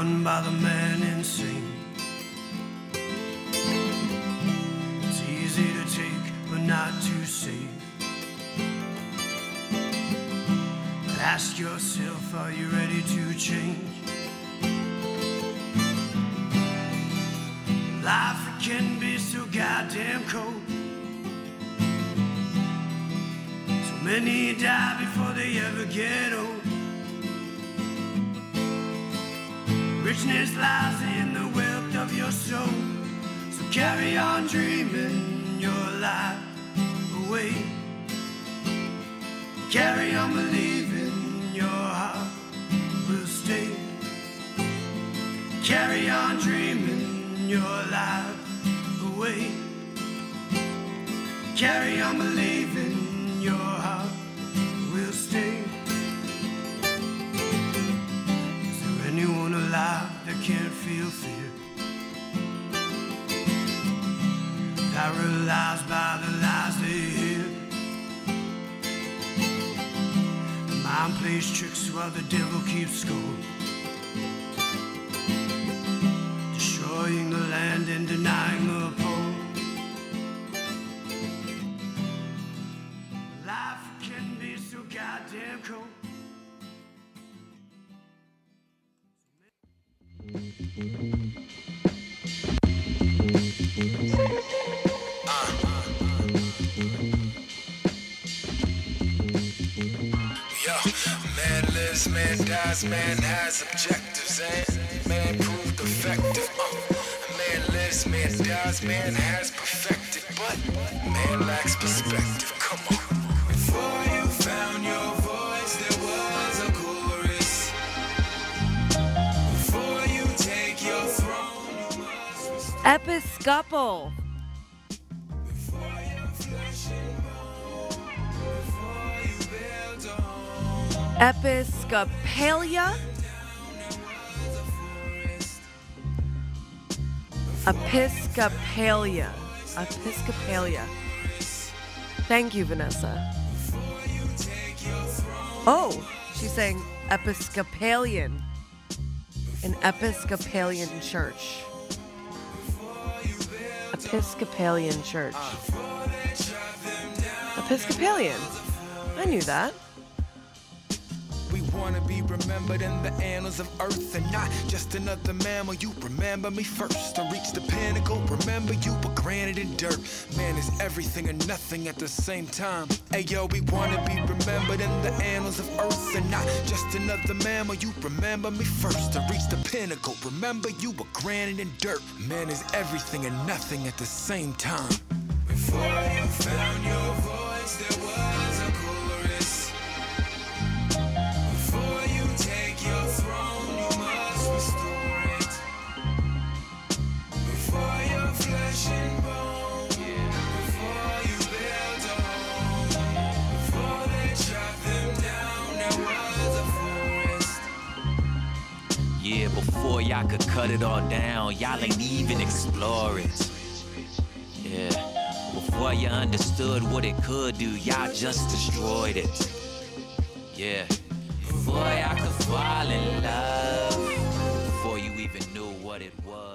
By the man insane. It's easy to take, but not to save. But ask yourself, are you ready to change? Life can be so goddamn cold. So many die before they ever get old. Richness lies in the wealth of your soul. So carry on dreaming your life away. Carry on believing your heart will stay. Carry on dreaming your life away. Carry on believing your heart fear? Paralyzed by the lies they hear. The mind plays tricks while the devil keeps score. Destroying the land and denying man has objectives, and man proved effective. Uh, man lives, man dies, man has perfected, but man lacks perspective. Come on. Before you found your voice, there was a chorus. Before you take your throne, you Episcopal. Episcopalia. Episcopalia. Episcopalia. Thank you, Vanessa. Oh, she's saying Episcopalian. An Episcopalian church. Episcopalian church. Episcopalian. I knew that. We wanna be remembered in the annals of earth and not just another mammal. You remember me first to reach the pinnacle. Remember you were granite and dirt. Man is everything and nothing at the same time. Hey yo, we wanna be remembered in the annals of earth and not just another mammal. You remember me first to reach the pinnacle. Remember you were granite and dirt. Man is everything and nothing at the same time. Before you found your voice, there was Yeah, before y'all could cut it all down, y'all ain't even explore it. Yeah, before you understood what it could do, y'all just destroyed it. Yeah, before y'all could fall in love, before you even knew what it was.